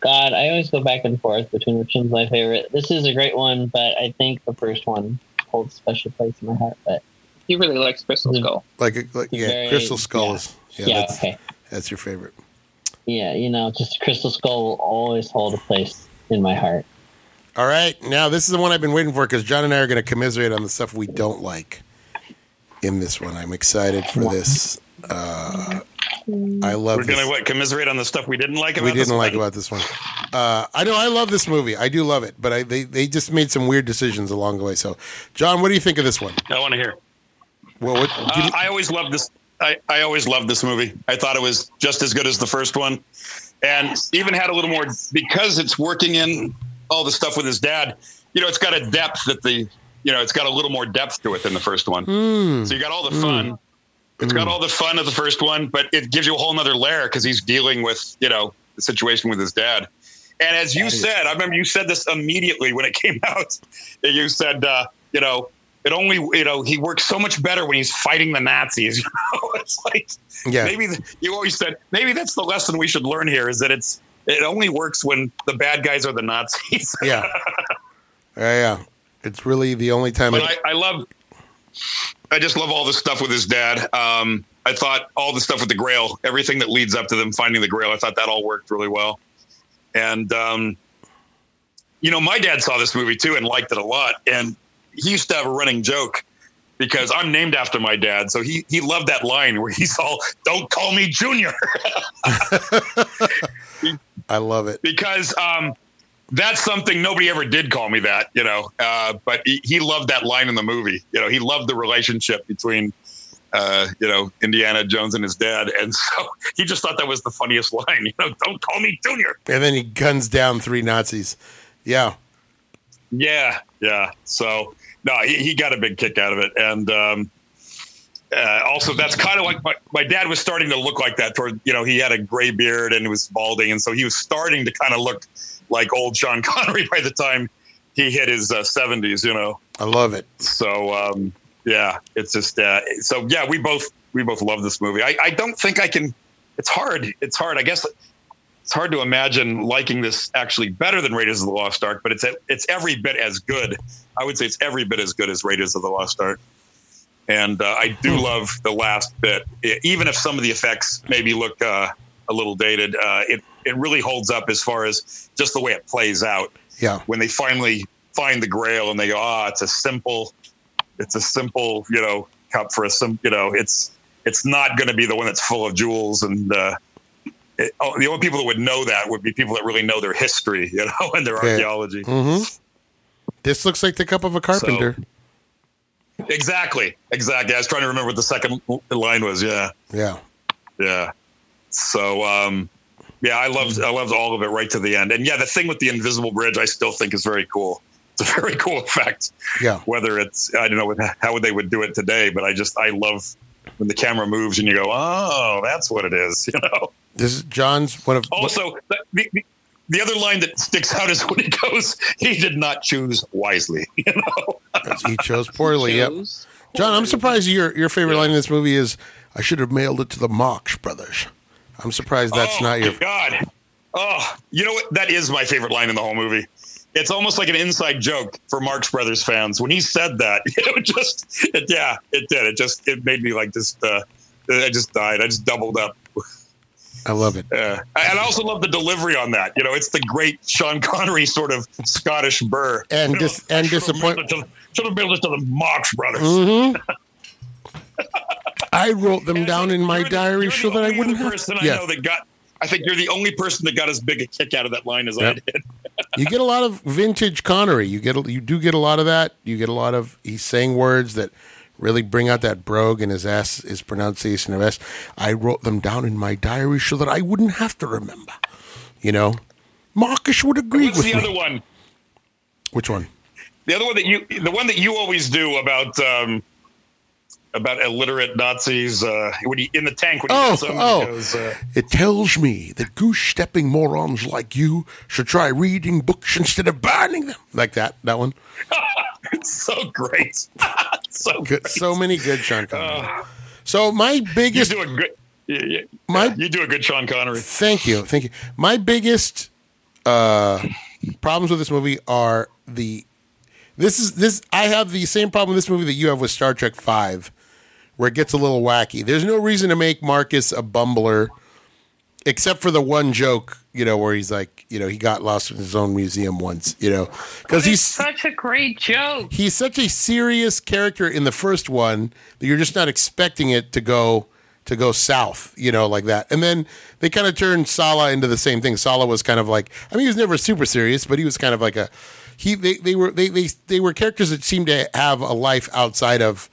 God, I always go back and forth between which one's my favorite. This is a great one, but I think the first one holds a special place in my heart. But He really likes Crystal Mhm. Skull. Like, like yeah, Very- Crystal Skull yeah. is yeah, yeah, that's okay, that's your favorite. yeah, you know, just Crystal Skull will always hold a place in my heart. All right, now this is the one I've been waiting for because John and I are going to commiserate on the stuff we don't like in this one. I'm excited for this. Uh, I love. We're gonna what commiserate on the stuff we didn't like about we didn't like one? about this one. Uh, I know I love this movie. I do love it, but I, they they just made some weird decisions along the way. So, John, what do you think of this one? I want to hear. Well, what, Uh, me- I always love this. I, I always loved this movie. I thought it was just as good as the first one, and even had a little more because it's working in all the stuff with his dad. You know, it's got a depth that the you know it's got a little more depth to it than the first one. Hmm. So you got all the fun. It's got all the fun of the first one, but it gives you a whole nother layer because he's dealing with you know the situation with his dad. And as you said, I remember you said this immediately when it came out. You said, uh, you know, it only, you know, he works so much better when he's fighting the Nazis. You know, it's like yeah, maybe the, you always said maybe that's the lesson we should learn here is that it's it only works when the bad guys are the Nazis. yeah, yeah, yeah. It's really the only time. but I, I love, I just love all the stuff with his dad. Um, I thought all the stuff with the Grail, everything that leads up to them finding the Grail, I thought that all worked really well. And um, you know, my dad saw this movie too and liked it a lot. And he used to have a running joke because I'm named after my dad, so he he loved that line where he's all, "Don't call me Junior." I love it. because um, that's something nobody ever did call me that, you know. Uh, but he, he loved that line in the movie. You know, he loved the relationship between, uh, you know, Indiana Jones and his dad, and so he just thought that was the funniest line. You know, don't call me Junior. And then he guns down three Nazis. Yeah, Yeah, yeah. So no, he, he got a big kick out of it, and um, uh, also that's kind of like my, my dad was starting to look like that. Toward you know, he had a gray beard and he was balding, and so he was starting to kind of look like old Sean Connery by the time he hit his seventies. you know, I love it. so um, yeah, it's just uh, so yeah. We both we both love this movie. I, I don't think I can. It's hard. It's hard. I guess it's hard to imagine liking this actually better than Raiders of the Lost Ark, but it's it's every bit as good. I would say it's every bit as good as Raiders of the Lost Ark. And uh, I do love the last bit, I- even if some of the effects maybe look uh, a little dated. Uh, it it really holds up as far as just the way it plays out Yeah, when they finally find the Grail and they go, ah, it's a simple, it's a simple, you know, cup for a sim, you know, it's it's not going to be the one that's full of jewels and. Uh, it, oh, the only people that would know that would be people that really know their history, you know, and their Yeah. archaeology. hmm This looks like the cup of a carpenter. Exactly, exactly. I was trying to remember what the second line was. Yeah, yeah, yeah. So, um, yeah, I loved I loved all of it right to the end. And yeah, the thing with the invisible bridge, I still think is very cool. It's a very cool effect. yeah. Whether it's I don't know what, how they would do it today, but I just I love when the camera moves and you go, oh, that's what it is. You know. This is John's one of. Also, the, the, the other line that sticks out is when he goes, he did not choose wisely. You know. he chose poorly. Yep. Chose John, I'm surprised your your favorite line in this movie is "I should have mailed it to the Marx Brothers." I'm surprised that's oh, not your. God. Oh, you know what? That is my favorite line in the whole movie. it's almost like an inside joke for Marx Brothers fans. When he said that, it just, it, yeah, it did. It just, it made me like just, uh, I just died. I just doubled up. I love it. Yeah. And I also love the delivery on that. You know, it's the great Sean Connery sort of Scottish burr. And dis- and Should have disappoint- mailed to- Should have mailed it to the Marx Brothers. hmm I wrote them And down in my the- diary so that I wouldn't have. person I Yeah. know that got. I think you're the only person that got as big a kick out of that line as I did. you get a lot of vintage Connery. You get a, you do get a lot of that. You get a lot of he's saying words that really bring out that brogue and his s his pronunciation of s. I wrote them down in my diary so that I wouldn't have to remember. You know, Marcus would agree What's with the me. other one? Which one? The other one that you, the one that you always do about um, about illiterate Nazis uh, when you in the tank. When you Oh, oh. goes, uh, It tells me that goose stepping morons like you should try reading books instead of burning them. Like that. That one. it's so great, so Good. great. So many good Sean Connery. Uh, so my you biggest do a good. Yeah, yeah, My- you do a good Sean Connery. Thank you, thank you. My biggest uh, problems with this movie are the this is this. I have the same problem with this movie that you have with Star Trek Five, where it gets a little wacky. There's no reason to make Marcus a bumbler, except for the one joke, you know, where he's like, you know, he got lost in his own museum once, you know, because he's such a great joke. he's such a serious character in the first one that you're just not expecting it to go to go south, you know, like that. And then they kind of turned Sallah into the same thing. Sallah was kind of like I mean he was never super serious, but he was kind of like a he they, they were they, they they were characters that seemed to have a life outside of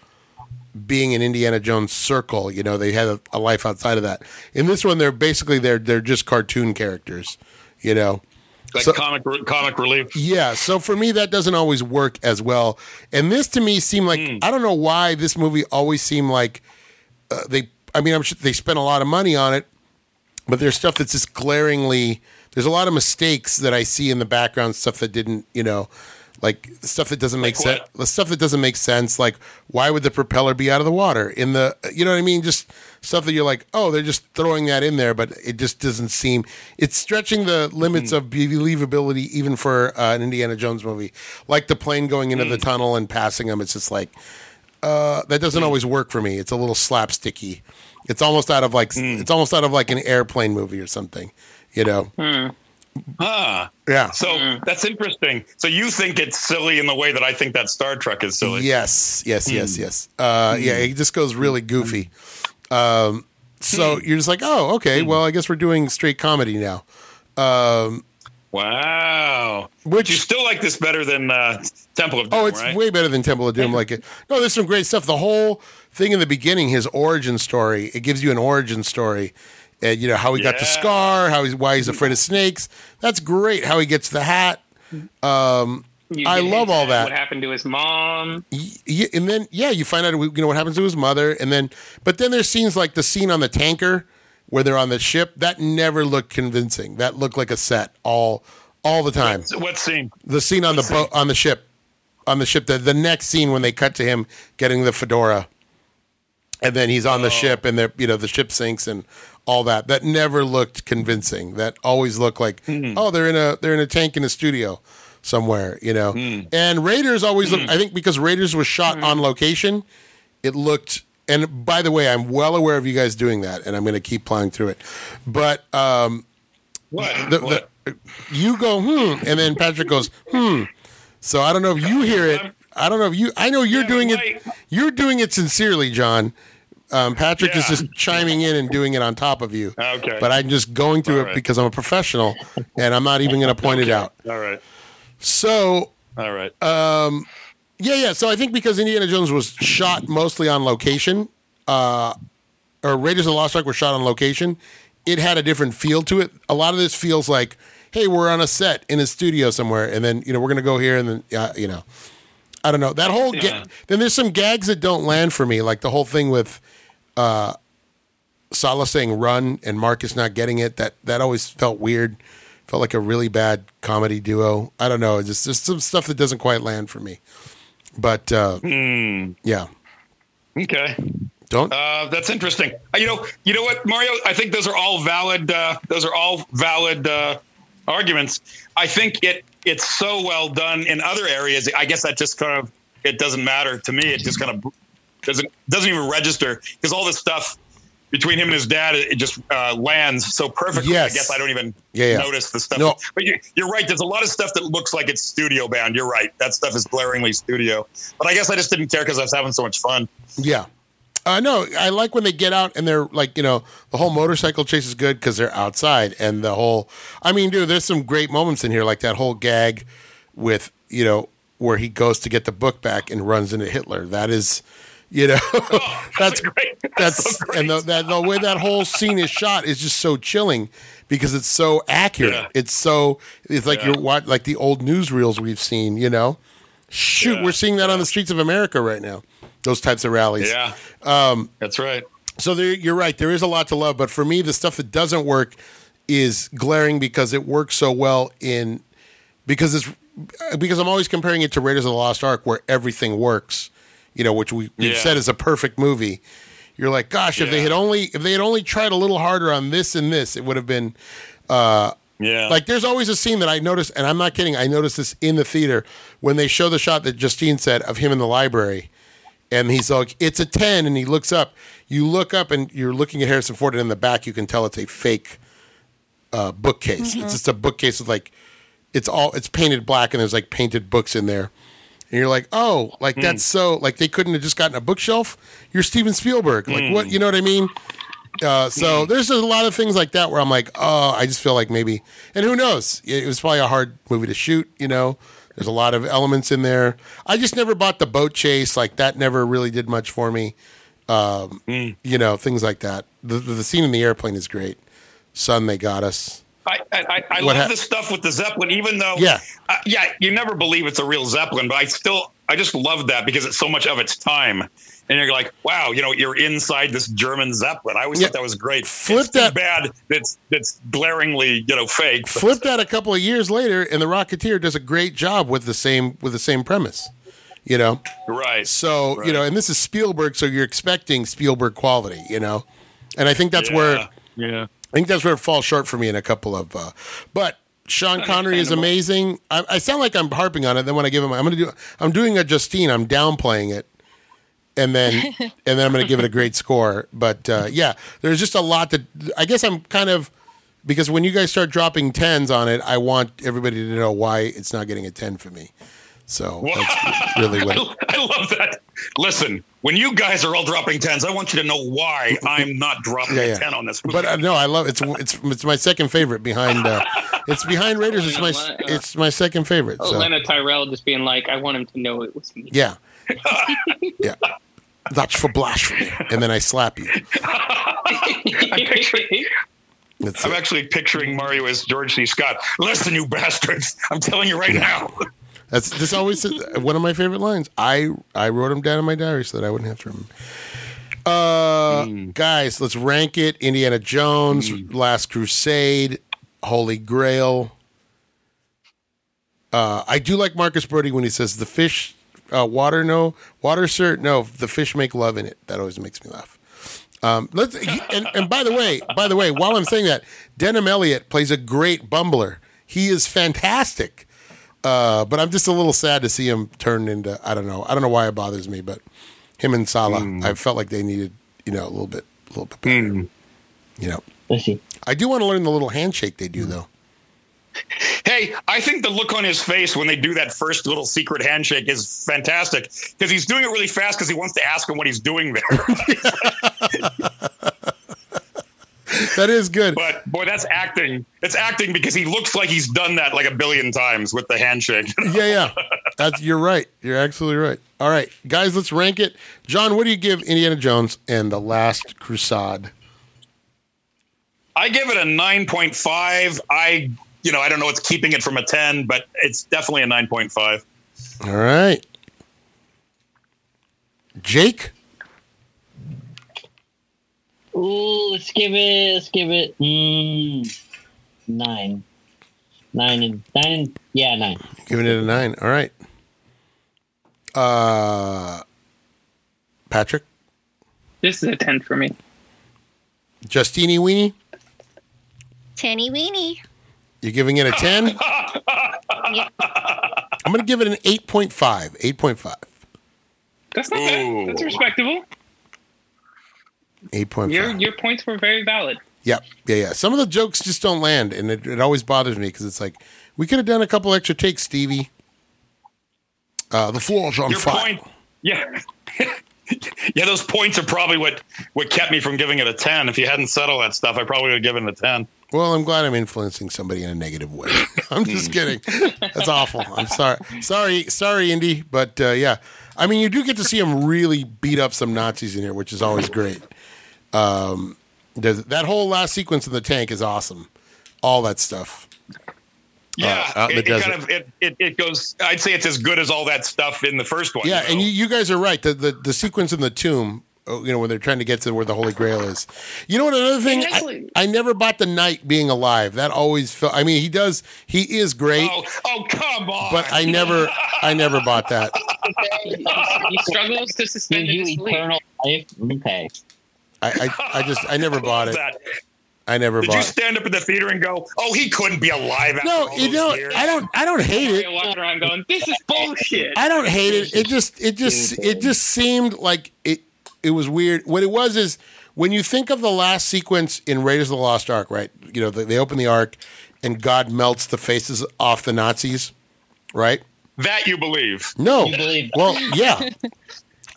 being an Indiana Jones circle, you know, they had a, a life outside of that. In this one they're basically they're they're just cartoon characters, you know. Like So- comic comic relief. Yeah, so for me that doesn't always work as well. And this to me seemed like I don't know why this movie always seemed like uh, they. I mean, I'm sure they spent a lot of money on it, but there's stuff that's just glaringly. There's a lot of mistakes that I see in the background, stuff that didn't, you know, like stuff that doesn't make Like sense. The stuff that doesn't make sense, like why would the propeller be out of the water in the, you know what I mean? Just stuff that you're like, oh, they're just throwing that in there, but it just doesn't seem. It's stretching the limits hmm. of believability even for uh, an Indiana Jones movie, like the plane going into the hmm. tunnel and passing them. It's just like uh, that doesn't hmm. always work for me. It's a little slapsticky. It's almost out of like it's almost out of like an airplane movie or something, you know? Ah, Yeah. so that's interesting. So you think it's silly in the way that I think that Star Trek is silly. Yes, yes, yes, yes. Uh, Yeah, it just goes really goofy. Um, so you're just like, oh, okay. Well, I guess we're doing straight comedy now. Wow. Which- you still like this better than uh, Temple of Doom, Oh, it's right? way better than Temple of Doom. Like it. No, there's some great stuff. The whole thing in the beginning, his origin story. It gives you an origin story. And you know how he got the scar, how he's why he's afraid of snakes. That's great. How he gets the hat. Um, you I love all that. What happened to his mom? And then yeah, you find out you know what happens to his mother, and then but then there's scenes like the scene on the tanker where they're on the ship that never looked convincing. That looked like a set all all the time. So what scene? The scene on the boat on the ship on the ship. The the next scene when they cut to him getting the fedora, and then he's on the ship, and they're you know the ship sinks and all that. That never looked convincing. That always looked like oh they're in a they're in a tank in a studio somewhere, you know. And Raiders always look. I think because Raiders was shot on location, it looked. And by the way, I'm well aware of you guys doing that, and I'm going to keep plowing through it. But um, What? the, what? the, you go hmm, and then Patrick goes hmm. So I don't know if you hear it. I don't know if you. I know you're Yeah, doing it. You're doing it sincerely, John. Um, Patrick is just chiming in and doing it on top of you. Okay. But I'm just going through All it right. because I'm a professional, and I'm not even going to point it out. All right. So All right. Um, yeah, yeah. So I think because Indiana Jones was shot mostly on location, uh, or Raiders of the Lost Ark was shot on location, it had a different feel to it. A lot of this feels like, hey, we're on a set in a studio somewhere, and then you know we're gonna go here, and then uh, you know, I don't know that whole. ga- Yeah. then there's some gags that don't land for me, like the whole thing with. Uh, Sallah saying "run" and Marcus not getting it. That that always felt weird. Felt like a really bad comedy duo. I don't know. It's just there's some stuff that doesn't quite land for me. But uh, yeah, Okay. don't. Uh, that's interesting. Uh, you know, you know what, Mario? I think those are all valid. Uh, those are all valid uh, arguments. I think it it's so well done in other areas. I guess that just kind of it doesn't matter to me. It just kind of doesn't doesn't even register because all this stuff between him and his dad it just uh, lands so perfectly. Yes. I guess I don't even Yeah, yeah. notice the stuff. No. But you, you're right. There's a lot of stuff that looks like it's studio bound. You're right. That stuff is glaringly studio. But I guess I just didn't care because I was having so much fun. Yeah. Uh, no, I like when they get out and they're like, you know, the whole motorcycle chase is good because they're outside, and the whole. I mean, dude, there's some great moments in here, like that whole gag with, you know, where he goes to get the book back and runs into Hitler. That is, you know, that's Oh, great. that's so great. and the, that, the way that whole scene is shot is just so chilling because it's so accurate. Yeah. It's so it's like Yeah. you're what like the old newsreels we've seen. You know, shoot, Yeah. we're seeing that on the streets of America right now. Those types of rallies. Yeah. Um, That's right. So there, you're right. There is a lot to love, but for me, the stuff that doesn't work is glaring because it works so well in because it's because I'm always comparing it to Raiders of the Lost Ark, where everything works. You know, which we, we've Yeah. said is a perfect movie. You're like, gosh, if they had only if they had only tried a little harder on this and this, it would have been Uh, Yeah. like there's always a scene that I notice, and I'm not kidding. I noticed this in the theater when they show the shot that Justine said of him in the library, and he's like, "It's a 10," and he looks up. You look up, and you're looking at Harrison Ford, and in the back you can tell it's a fake uh, bookcase. It's just a bookcase with like, it's all it's painted black, and there's like painted books in there. And you're like, oh, like that's so like they couldn't have just gotten a bookshelf. You're Steven Spielberg, like what? You know what I mean? Uh, so there's a lot of things like that where I'm like, oh, I just feel like maybe, and who knows? It was probably a hard movie to shoot. You know, there's a lot of elements in there. I just never bought the boat chase. Like that never really did much for me. Um, You know, things like that. The, the scene in the airplane is great. Son, they got us. I, I, I- love hap- the stuff with the Zeppelin, even though, Yeah. uh, yeah, you never believe it's a real Zeppelin, but I still, I just love that because it's so much of its time. And you're like, wow, you know, you're inside this German Zeppelin. I always Yeah. thought that was great. Flip it's that- bad that's that's glaringly, you know, fake. Flip that a couple of years later, and the Rocketeer does a great job with the same with the same premise. You know, Right. So you know, and this is Spielberg, so you're expecting Spielberg quality. You know, and I think that's where Yeah. I think that's where it falls short for me in a couple of. Uh, but Sean Connery is amazing. I, I sound like I'm harping on it. Then when I give him, I'm going to do. I'm doing a Justine. I'm downplaying it, and then and then I'm going to give it a great score. But uh, yeah, there's just a lot that I guess I'm kind of because when you guys start dropping tens on it, I want everybody to know why it's not getting a ten for me. So that's really what. I, I love that. Listen, when you guys are all dropping tens, I want you to know why I'm not dropping Yeah, a ten on this movie. But uh, no, I love it's it's it's my second favorite behind. Uh, it's behind Raiders. It's my it's my second favorite. Oh, So Lena Tyrell just being like, I want him to know it was me. yeah, yeah. That's for blasphemy, and then I slap you. I'm, picturing, I'm actually picturing Mario as George C. Scott. Listen, you bastards! I'm telling you right now. That's this always one of my favorite lines. I I wrote them down in my diary so that I wouldn't have to remember. Uh, guys, let's rank it. Indiana Jones, Last Crusade, Holy Grail. Uh, I do like Marcus Brody when he says the fish, uh, water no, water sir, no, the fish make love in it. That always makes me laugh. Um, let's and, and by the way, by the way, while I'm saying that, Denholm Elliott plays a great bumbler. He is fantastic. Uh, but I'm just a little sad to see him turn into I don't know. I don't know why it bothers me, but him and Sallah, I felt like they needed, you know, a little bit a little bit better. You know. Let's see. I do want to learn the little handshake they do though. Hey, I think the look on his face when they do that first little secret handshake is fantastic because he's doing it really fast because he wants to ask him what he's doing there. That is good. but boy, that's acting. It's acting because he looks like he's done that like a billion times with the handshake. yeah, yeah. That's you're right. You're absolutely right. All right, guys, let's rank it. John, what do you give Indiana Jones and the Last Crusade? I give it a 9.5. I, you know, I don't know what's keeping it from a 10, but it's definitely a 9.5. All right. Jake? Ooh, let's give it. Let's give it mm, nine, nine and nine. And, yeah, nine. Giving it a nine. All right. Uh Patrick? This is a 10 for me. Justini Weenie? Tinny weenie. You're giving it a 10? I'm going to give it an 8.5. 8.5. That's not bad. That's respectable. 8.5. Your your points were very valid. Yeah, yeah, yeah. Some of the jokes just don't land, and it, it always bothers me because it's like we could have done a couple extra takes, Stevie. Uh, the floor's on Your fire. point, yeah, yeah. Those points are probably what what kept me from giving it a ten. If you hadn't said all that stuff, I probably would have given it a ten. Well, I'm glad I'm influencing somebody in a negative way. I'm just kidding. That's awful. I'm sorry, sorry, sorry, Indy. But uh, yeah, I mean, you do get to see him really beat up some Nazis in here, which is always great. Um, that whole last sequence in the tank is awesome. All that stuff. Yeah, out in it, it kind of it, it it goes. I'd say it's as good as all that stuff in the first one. Yeah, you and you, you guys are right. The, the the sequence in the tomb, Oh, you know, when they're trying to get to where the Holy Grail is. You know what? Another thing, I, I never bought the knight being alive. That always felt. I mean, he does. He is great, oh, oh, come on! but I never, I never bought that. He struggles to suspend you disbelief. eternal life. Okay. I, I, I just, I never bought it. I never Did you bought. stand up in the theater and go, "Oh, he couldn't be alive"? After No, all you those know, years? I don't, I don't hate it. Mario walking around going, "This is bullshit." I don't hate it. It just it just it just seemed like it it was weird. What it was is when you think of the last sequence in Raiders of the Lost Ark, right? You know, they, they open the ark and God melts the faces off the Nazis, right? That you believe? No. You believe that? Well, yeah.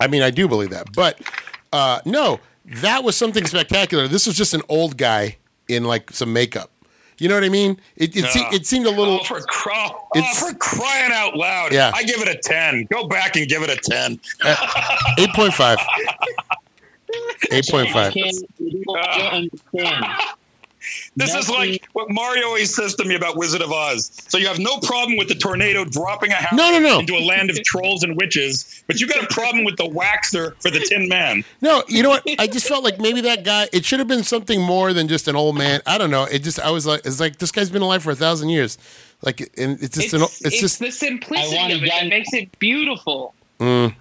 I mean, I do believe that. But uh no, that was something spectacular. This was just an old guy in like some makeup. You know what I mean? It it, se- Uh, it seemed a little Oh, for, cry- oh, It's- for crying out loud! Yeah. I give it a ten. Go back and give it a ten. 8.5. 8.5. Can't, you don't understand. This is Nothing- like what Mario always says to me about Wizard of Oz. So you have no problem with the tornado dropping a house No, no, no. into a land of trolls and witches, but you got a problem with the waxer for the Tin Man. No, you know what? I just felt like maybe that guy. It should have been something more than just an old man. I don't know. It just. I was like, it's like this guy's been alive for a thousand years. Like, and it's just. It's, an, it's, it's just. the simplicity I want a of it that makes it beautiful. Mm,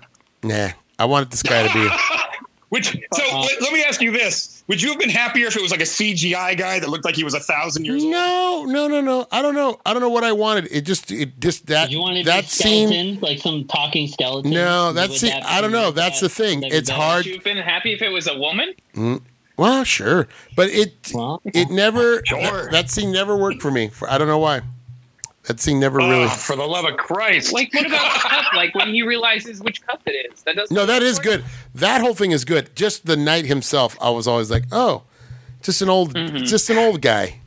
nah. I wanted this guy to be. Which so Uh-uh. let, let me ask you this: Would you have been happier if it was like a CGI guy that looked like he was a thousand years old? No, no, no, no. I don't know. I don't know what I wanted. It just. It just that. You wanted that scene. like some talking skeleton. No, that's Would scene. that I don't be- know. That's the thing. would that be It's better? hard. Would you have been happy if it was a woman? Mm, well, sure, but it. Well, It never. Sure. That, that scene never worked for me. For, I don't know why. That scene never Oh, really. for the love of Christ! Like, what about the cup? Like when he realizes which cup it is. That doesn't. No, that is good. That whole thing is good. Just the knight himself, I was always like, oh, just an old, Mm-hmm. just an old guy.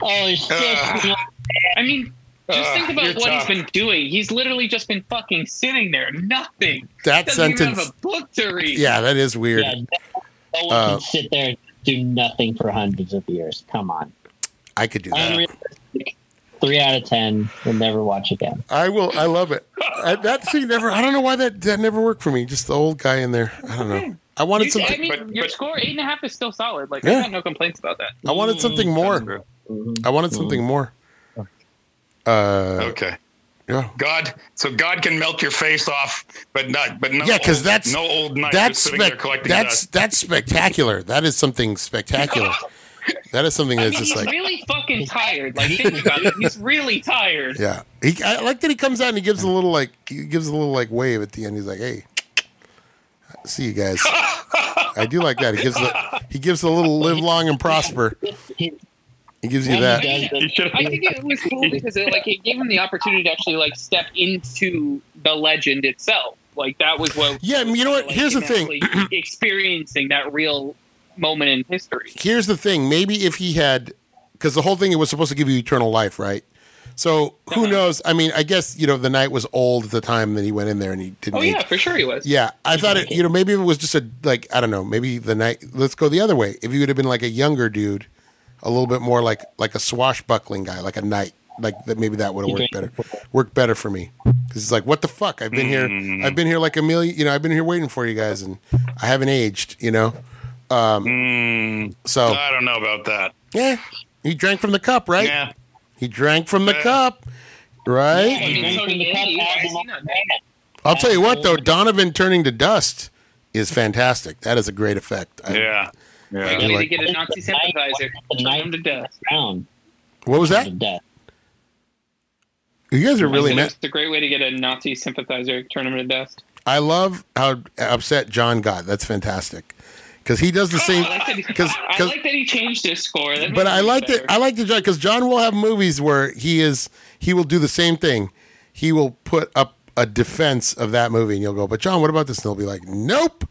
oh, it's just, Uh, I mean, just Uh, think about what tough. he's been doing. He's literally just been fucking sitting there, nothing. That Doesn't even sentence, have a book to read. yeah, that is weird. yeah, no one Uh, can sit there and do nothing for hundreds of years. Come on. I could do that. Unrealistic. Three out of ten. We'll never watch again. I will. I love it. I, that scene never. I don't know why that that never worked for me. Just the old guy in there. I don't know. I wanted You- something. I mean, but- your but- score eight and a half is still solid. Like Yeah. I got no complaints about that. I wanted something more. Mhm. I wanted something more. Uh, Okay. yeah. God, so God can melt your face off, but not, but no. Yeah, 'cause old- that's- no old knight That's just sitting there collecting that's dust. that's spectacular. That is something spectacular. That is something I that's mean, just he's like really fucking tired. Like think about it. He's really tired. Yeah, he. I like that he comes out and he gives a little like he gives a little like wave at the end. He's like, "Hey, see you guys." I do like that. He gives the he gives a little live long and prosper. He- He gives you when that. he does I think it was cool because it like it gave him the opportunity to actually like step into the legend itself. Like that was what. Yeah, you know what? like, Here's the thing. experiencing that real moment in history. Here's the thing. Maybe if he had, because the whole thing it was supposed to give you eternal life, right? So who Uh-huh. knows? I mean, I guess you know the knight was old at the time that he went in there and he didn't. Oh age. yeah, for sure he was. Yeah, I thought it. You know, maybe it was just a like I don't know. Maybe the night. Let's go the other way. If you would have been like a younger dude, a little bit more like like a swashbuckling guy, like a knight, like that. Maybe that would have worked better. Worked better for me because it's like, what the fuck? I've been Mm. here. I've been here like a million. You know, I've been here waiting for you guys, and I haven't aged. You know, Mm, so I don't know about that. yeah, he drank from the cup, right? Yeah. He drank from the Yeah. cup, right? I mean, so Drinking did the cup Andy. Why as is he an not old dead? man. I'll tell you what, though, Donovan turning to dust is fantastic. That is a great effect. I- Yeah. Yeah. Way to like- get a Nazi sympathizer. The Turn him to dust. drowned What was that? death. You guys are really mad. It's a great way to get a Nazi sympathizer tournament of dust. I love how upset John got. That's fantastic because he does the same. I like Because I like that he changed his score. That but I like it. I like the John because John will have movies where he is he will do the same thing. He will put up a defense of that movie, and you'll go, "But John, what about this?" And he'll be like, "Nope."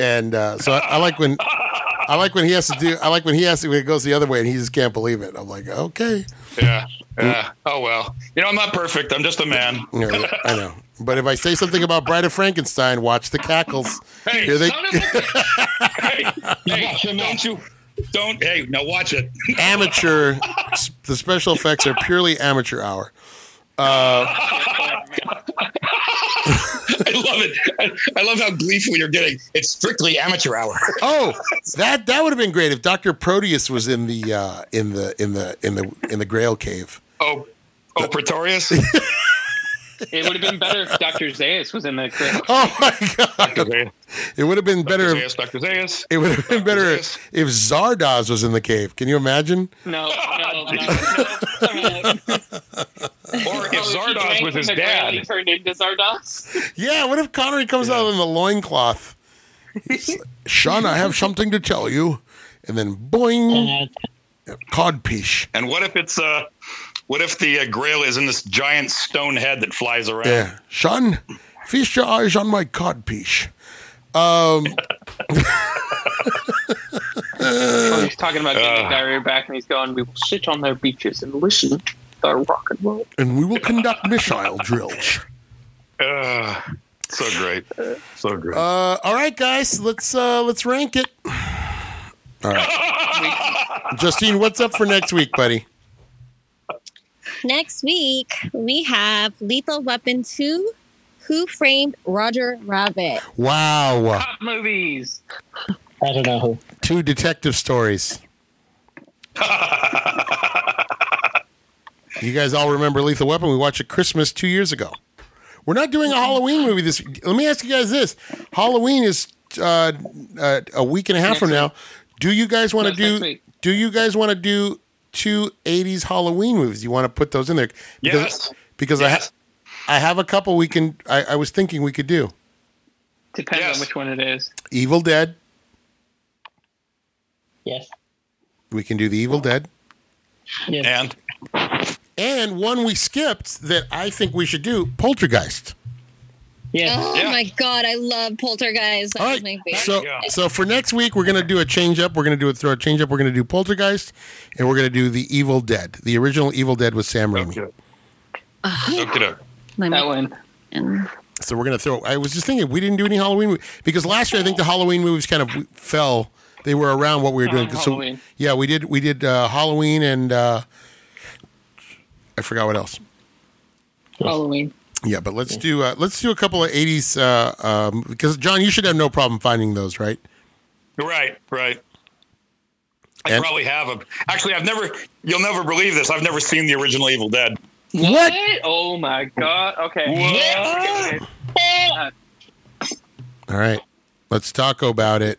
And uh, so I, I like when I like when he has to do. I like when he has to when it goes the other way, and he just can't believe it. I'm like, okay, Yeah. Yeah. Oh well. You know, I'm not perfect. I'm just a man. I know. But if I say something about Bride of Frankenstein, watch the cackles. Hey, Here they son of a- hey, hey, don't you? Don't. Hey, now watch it. amateur. The special effects are purely amateur hour. I love it. I, I love how gleeful you're getting. It's strictly amateur hour. Oh, that that would have been great if Doctor Proteus was in the uh, in the in the in the in the Grail cave. Oh, oh, Pretorius. It would have been better if Dr. Zaius was in the group. Oh my god! Dr. Zaius. It would have been better. If, Zaius, Dr. Zaius. it would have been better Zaius. if, if Zardoz was in the cave. Can you imagine? No, no, no, no. no. Or if Oh, Zardoz was from his the grail and He dad. turned into Zardoz. Yeah. What if Connery comes out in the loincloth? He's like, Sean, I have something to tell you, and then boing, codpiece. And what if it's uh, what if the uh, Grail is in this giant stone head that flies around? Yeah, Sean, feast your eyes on my codpiece. Um, Oh, he's talking about getting Uh. the diarrhea back, and he's going, "We will sit on their beaches and listen to their rock and roll." and we will conduct missile drills. Uh, so great. So great. Uh, all right, guys, let's uh, let's rank it. All right, Justine, what's up for next week, buddy? Next week, we have Lethal Weapon 2 Who Framed Roger Rabbit? Wow, Top movies. I don't know who. two detective stories. You guys all remember Lethal Weapon? We watched it Christmas two years ago. We're not doing a Halloween movie this. Let me ask you guys this: Halloween is uh, uh, a week and a half Next from now. Do you guys want to That's do? Do you guys want to do two '80s Halloween movies? You want to put those in there? Because, Yes. Because Yes. I, ha- I have a couple we can. I, I was thinking we could do Depends Yes. on which one it is. Evil Dead. Yes. We can do the Evil Dead. Yes. and And one we skipped that I think we should do Poltergeist. Yes. Oh Yeah. my god, I love Poltergeist. That All was my favorite. So, Yeah. so for next week, we're going to do a change up. We're going to do it through a change up. We're going to do Poltergeist, and we're going to do the Evil Dead. The original Evil Dead with Sam Raimi. okay. Look it That one. and- So we're going to throw. I was just thinking we didn't do any Halloween because last year I think the Halloween movies kind of fell. They were around what we were doing. So Halloween. yeah, we did. We did uh, Halloween and uh, I forgot what else. Halloween. Yeah, but let's do uh, let's do a couple of '80s uh, um, because John, you should have no problem finding those, right? Right, right. I And- probably have them. Actually, I've never. You'll never believe this. I've never seen the original Evil Dead. What? Oh my god. Okay. What? Yeah. All right, let's talk about it.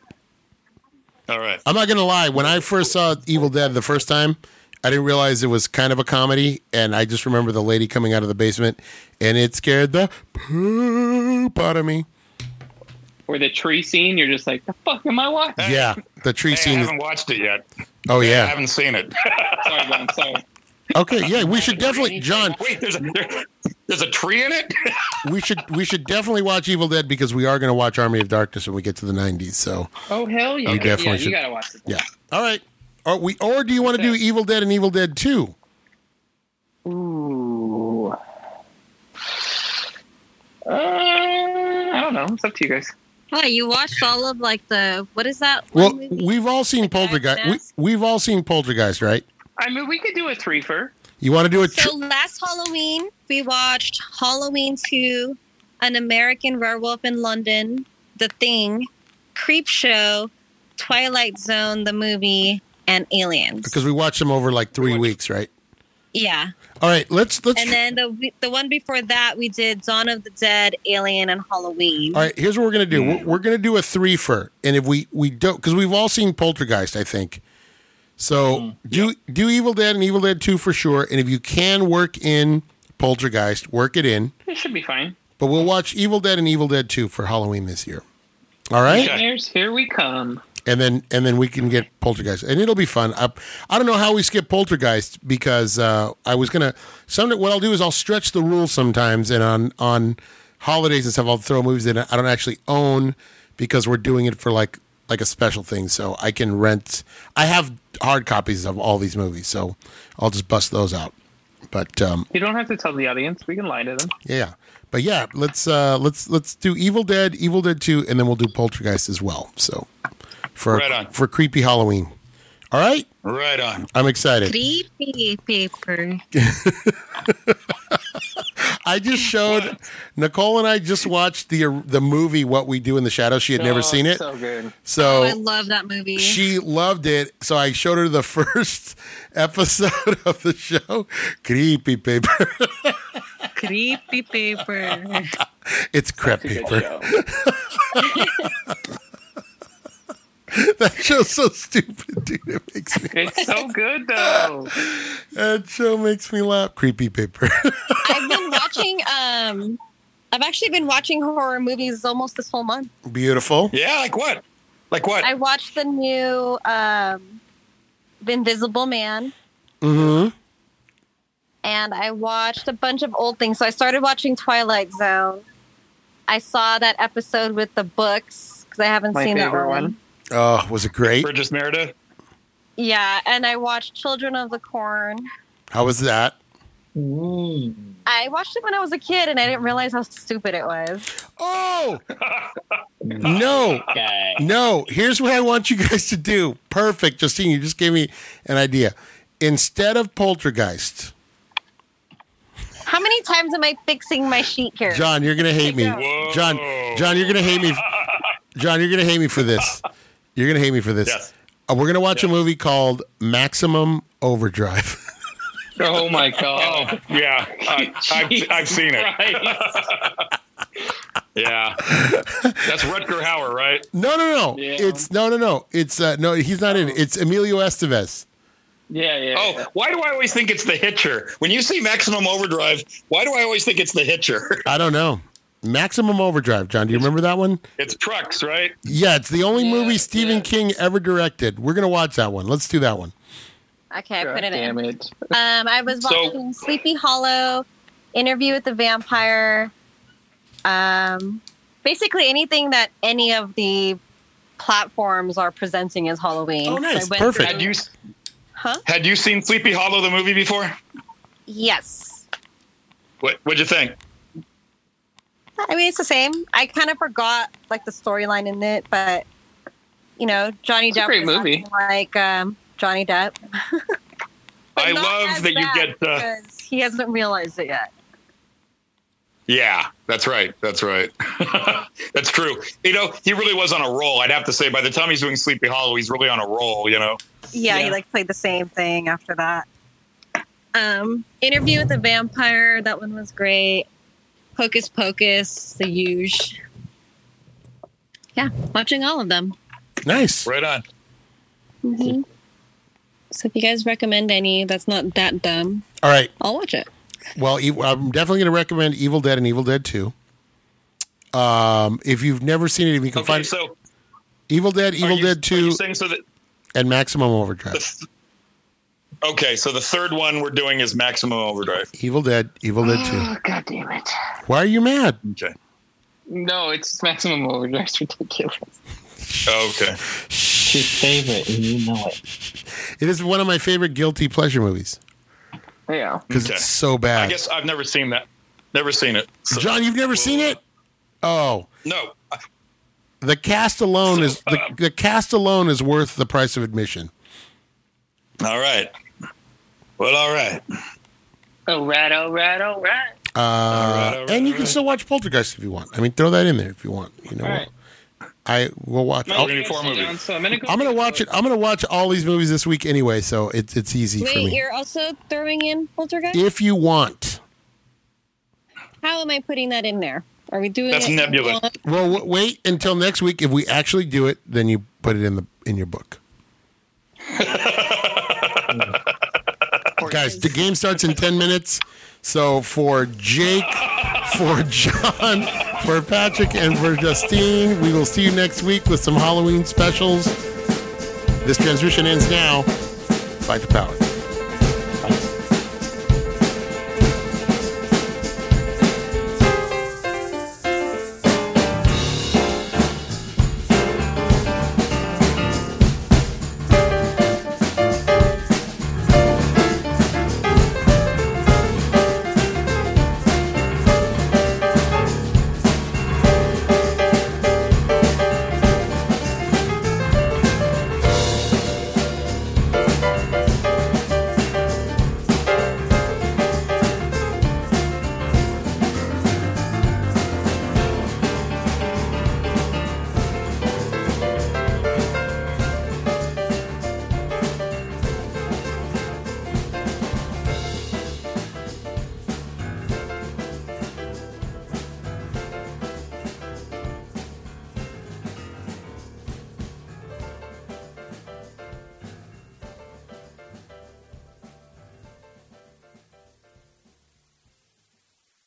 All right. I'm not gonna lie. When I first saw Evil Dead the first time, I didn't realize it was kind of a comedy, and I just remember the lady coming out of the basement, and it scared the poop out of me. Or the tree scene, you're just like, the fuck am I watching? Yeah, the tree Hey, I scene. Is, haven't watched it yet. oh yeah, I haven't seen it. Sorry, Glenn, sorry. Okay, yeah. We should definitely, John. Wait, there's a there, there's a tree in it. We should we should definitely watch Evil Dead because we are going to watch Army of Darkness when we get to the 90s. So Oh hell yeah! you definitely yeah, should- You gotta watch this. yeah. All right. Or we or do you want to do Evil Dead and Evil Dead 2? Ooh. Uh, I don't know. It's up to you guys. Oh, you watched all of like the what is that? Well, movie? we've all seen The Guy's Poltergeist. We, we've all seen Poltergeist, right? I mean, we could do a threefer. You want to do a tr- So last Halloween, we watched Halloween 2, An American Werewolf in London, The Thing, Creepshow, Twilight Zone, the movie, and Aliens. because we watched them over like 3 weeks, right? yeah. All right, let's let's And then the the one before that, we did Dawn of the Dead, Alien, and Halloween. All right, here's what we're gonna do. We're, mm. we're gonna do a three for, and if we we don't, because we've all seen Poltergeist, I think. So mm. do do Evil Dead and Evil Dead Two for sure, and if you can work in Poltergeist, work it in, It should be fine. but we'll watch Evil Dead and Evil Dead 2 for Halloween this year. All right? Okay. Here's here we come. And then and then we can get Poltergeist, and it'll be fun. I, I don't know how we skip Poltergeist because uh, I was gonna. Some what I'll do is I'll stretch the rules sometimes, and on on holidays and stuff, I'll throw movies that I don't actually own because we're doing it for like like a special thing. So I can rent. I have hard copies of all these movies, so I'll just bust those out. But um, You don't have to tell the audience. We can lie to them. yeah, but yeah, let's uh, let's let's do Evil Dead, Evil Dead Two, and then we'll do Poltergeist as well. So for Right on. for creepy Halloween. All right, Right on. I'm excited. Creepy paper. I just showed Nicole and I just watched the the movie What We Do in the Shadows. She had never Oh, seen it, So good. Oh, so I love that movie. she loved it. So I showed her the first episode of the show, Creepy Paper. Creepy paper. it's crep It's a good paper. show. That show's so stupid, dude. It makes me. It's so good though. That show makes me laugh. Creepy Paper. I've been watching. Um, I've actually been watching horror movies almost this whole month. Beautiful. Yeah, like what? Like what? I watched the new um, The Invisible Man, Mm-hmm. and I watched a bunch of old things. So I started watching Twilight Zone. I saw that episode with the books because I haven't My seen that one. one. Oh, was it great? Burgess Meredith. Yeah, and I watched Children of the Corn. How was that? Mm. I watched it when I was a kid, and I didn't realize how stupid it was. Oh no, Okay. no. Here's what I want you guys to do. Perfect, Justine. You just gave me an idea. Instead of Poltergeist, How many times am I fixing my sheet here? John, you're gonna hate me. Whoa. John, John, you're gonna hate me. John, you're gonna hate me for this. You're gonna hate me for this. Yes. Uh, we're gonna watch a movie called Maximum Overdrive. Oh my god. Oh, yeah. I, I've, I've seen it. Yeah. That's Rutger Hauer, right? no, no, no. Yeah. It's no, no, no. It's uh, no. He's not in it. It's Emilio Estevez. Yeah, yeah. Oh, yeah. why do I always think it's the Hitcher? When you see Maximum Overdrive, why do I always think it's the Hitcher? I don't know. Maximum Overdrive, John. Do you remember that one? It's trucks, right? Yeah, it's the only Yeah, movie Stephen yeah. King ever directed. We're gonna watch that one. Let's do that one. Okay, I put it damn in. it. Um, I was So- watching Sleepy Hollow, Interview with the Vampire. Um, basically anything that any of the platforms are presenting as Halloween. Oh, nice. went Perfect. Had you Huh? had you seen Sleepy Hollow the movie before? Yes. What what'd you think? I mean, it's the same. I kind of forgot like the storyline in it, but you know, Johnny It's a Depp great movie. like um, Johnny Depp. I love that you get, the. because he hasn't realized it yet. Yeah, that's right. That's right. that's true. You know, he really was on a roll. I'd have to say, by the time he's doing Sleepy Hollow, he's really on a roll. You know. Yeah, he like played the same thing after that. Um, Interview with the Vampire, that one was great. Hocus Pocus, the huge. Yeah, watching all of them. Nice. Right on. Mhm. So if you guys recommend any that's not that dumb, All right. I'll watch it. Well, I'm definitely gonna recommend Evil Dead and Evil Dead Two. Um, if you've never seen it, if you can Okay, find so Evil Dead, Evil you- Dead Two, so that and Maximum the Overdrive. th- okay, so the third one we're doing is Maximum Overdrive. Evil Dead, Evil Dead Two. Oh, God damn it. Why are you mad? Okay. No, it's maximum overdrive. It's ridiculous. Okay. It's your favorite, and you know it. It is one of my favorite guilty pleasure movies Yeah. because Okay. it's so bad. I guess I've never seen that. Never seen it. So- John, you've never seen it? Oh, No. the cast alone is the, Um, the cast alone is worth the price of admission. All right. Well, all right. All right, all right, all right. Uh, right, all right, and you can right. still watch Poltergeist if you want. I mean, throw that in there if you want. You know, All right. I will watch. No, gonna four movies. So I'm gonna go. I'm gonna watch it. I'm gonna watch all these movies this week anyway, so it's it's easy for me. you're also throwing in Poltergeist? If you want, How am I putting that in there? Are we doing That's it? nebulous. well, w- wait until next week. If we actually do it, then you put it in the in your book. Guys, the game starts in 10 minutes. So for Jake, for John, for Patrick, and for Justine, we will see you next week with some Halloween specials. This transmission ends now. Fight the power.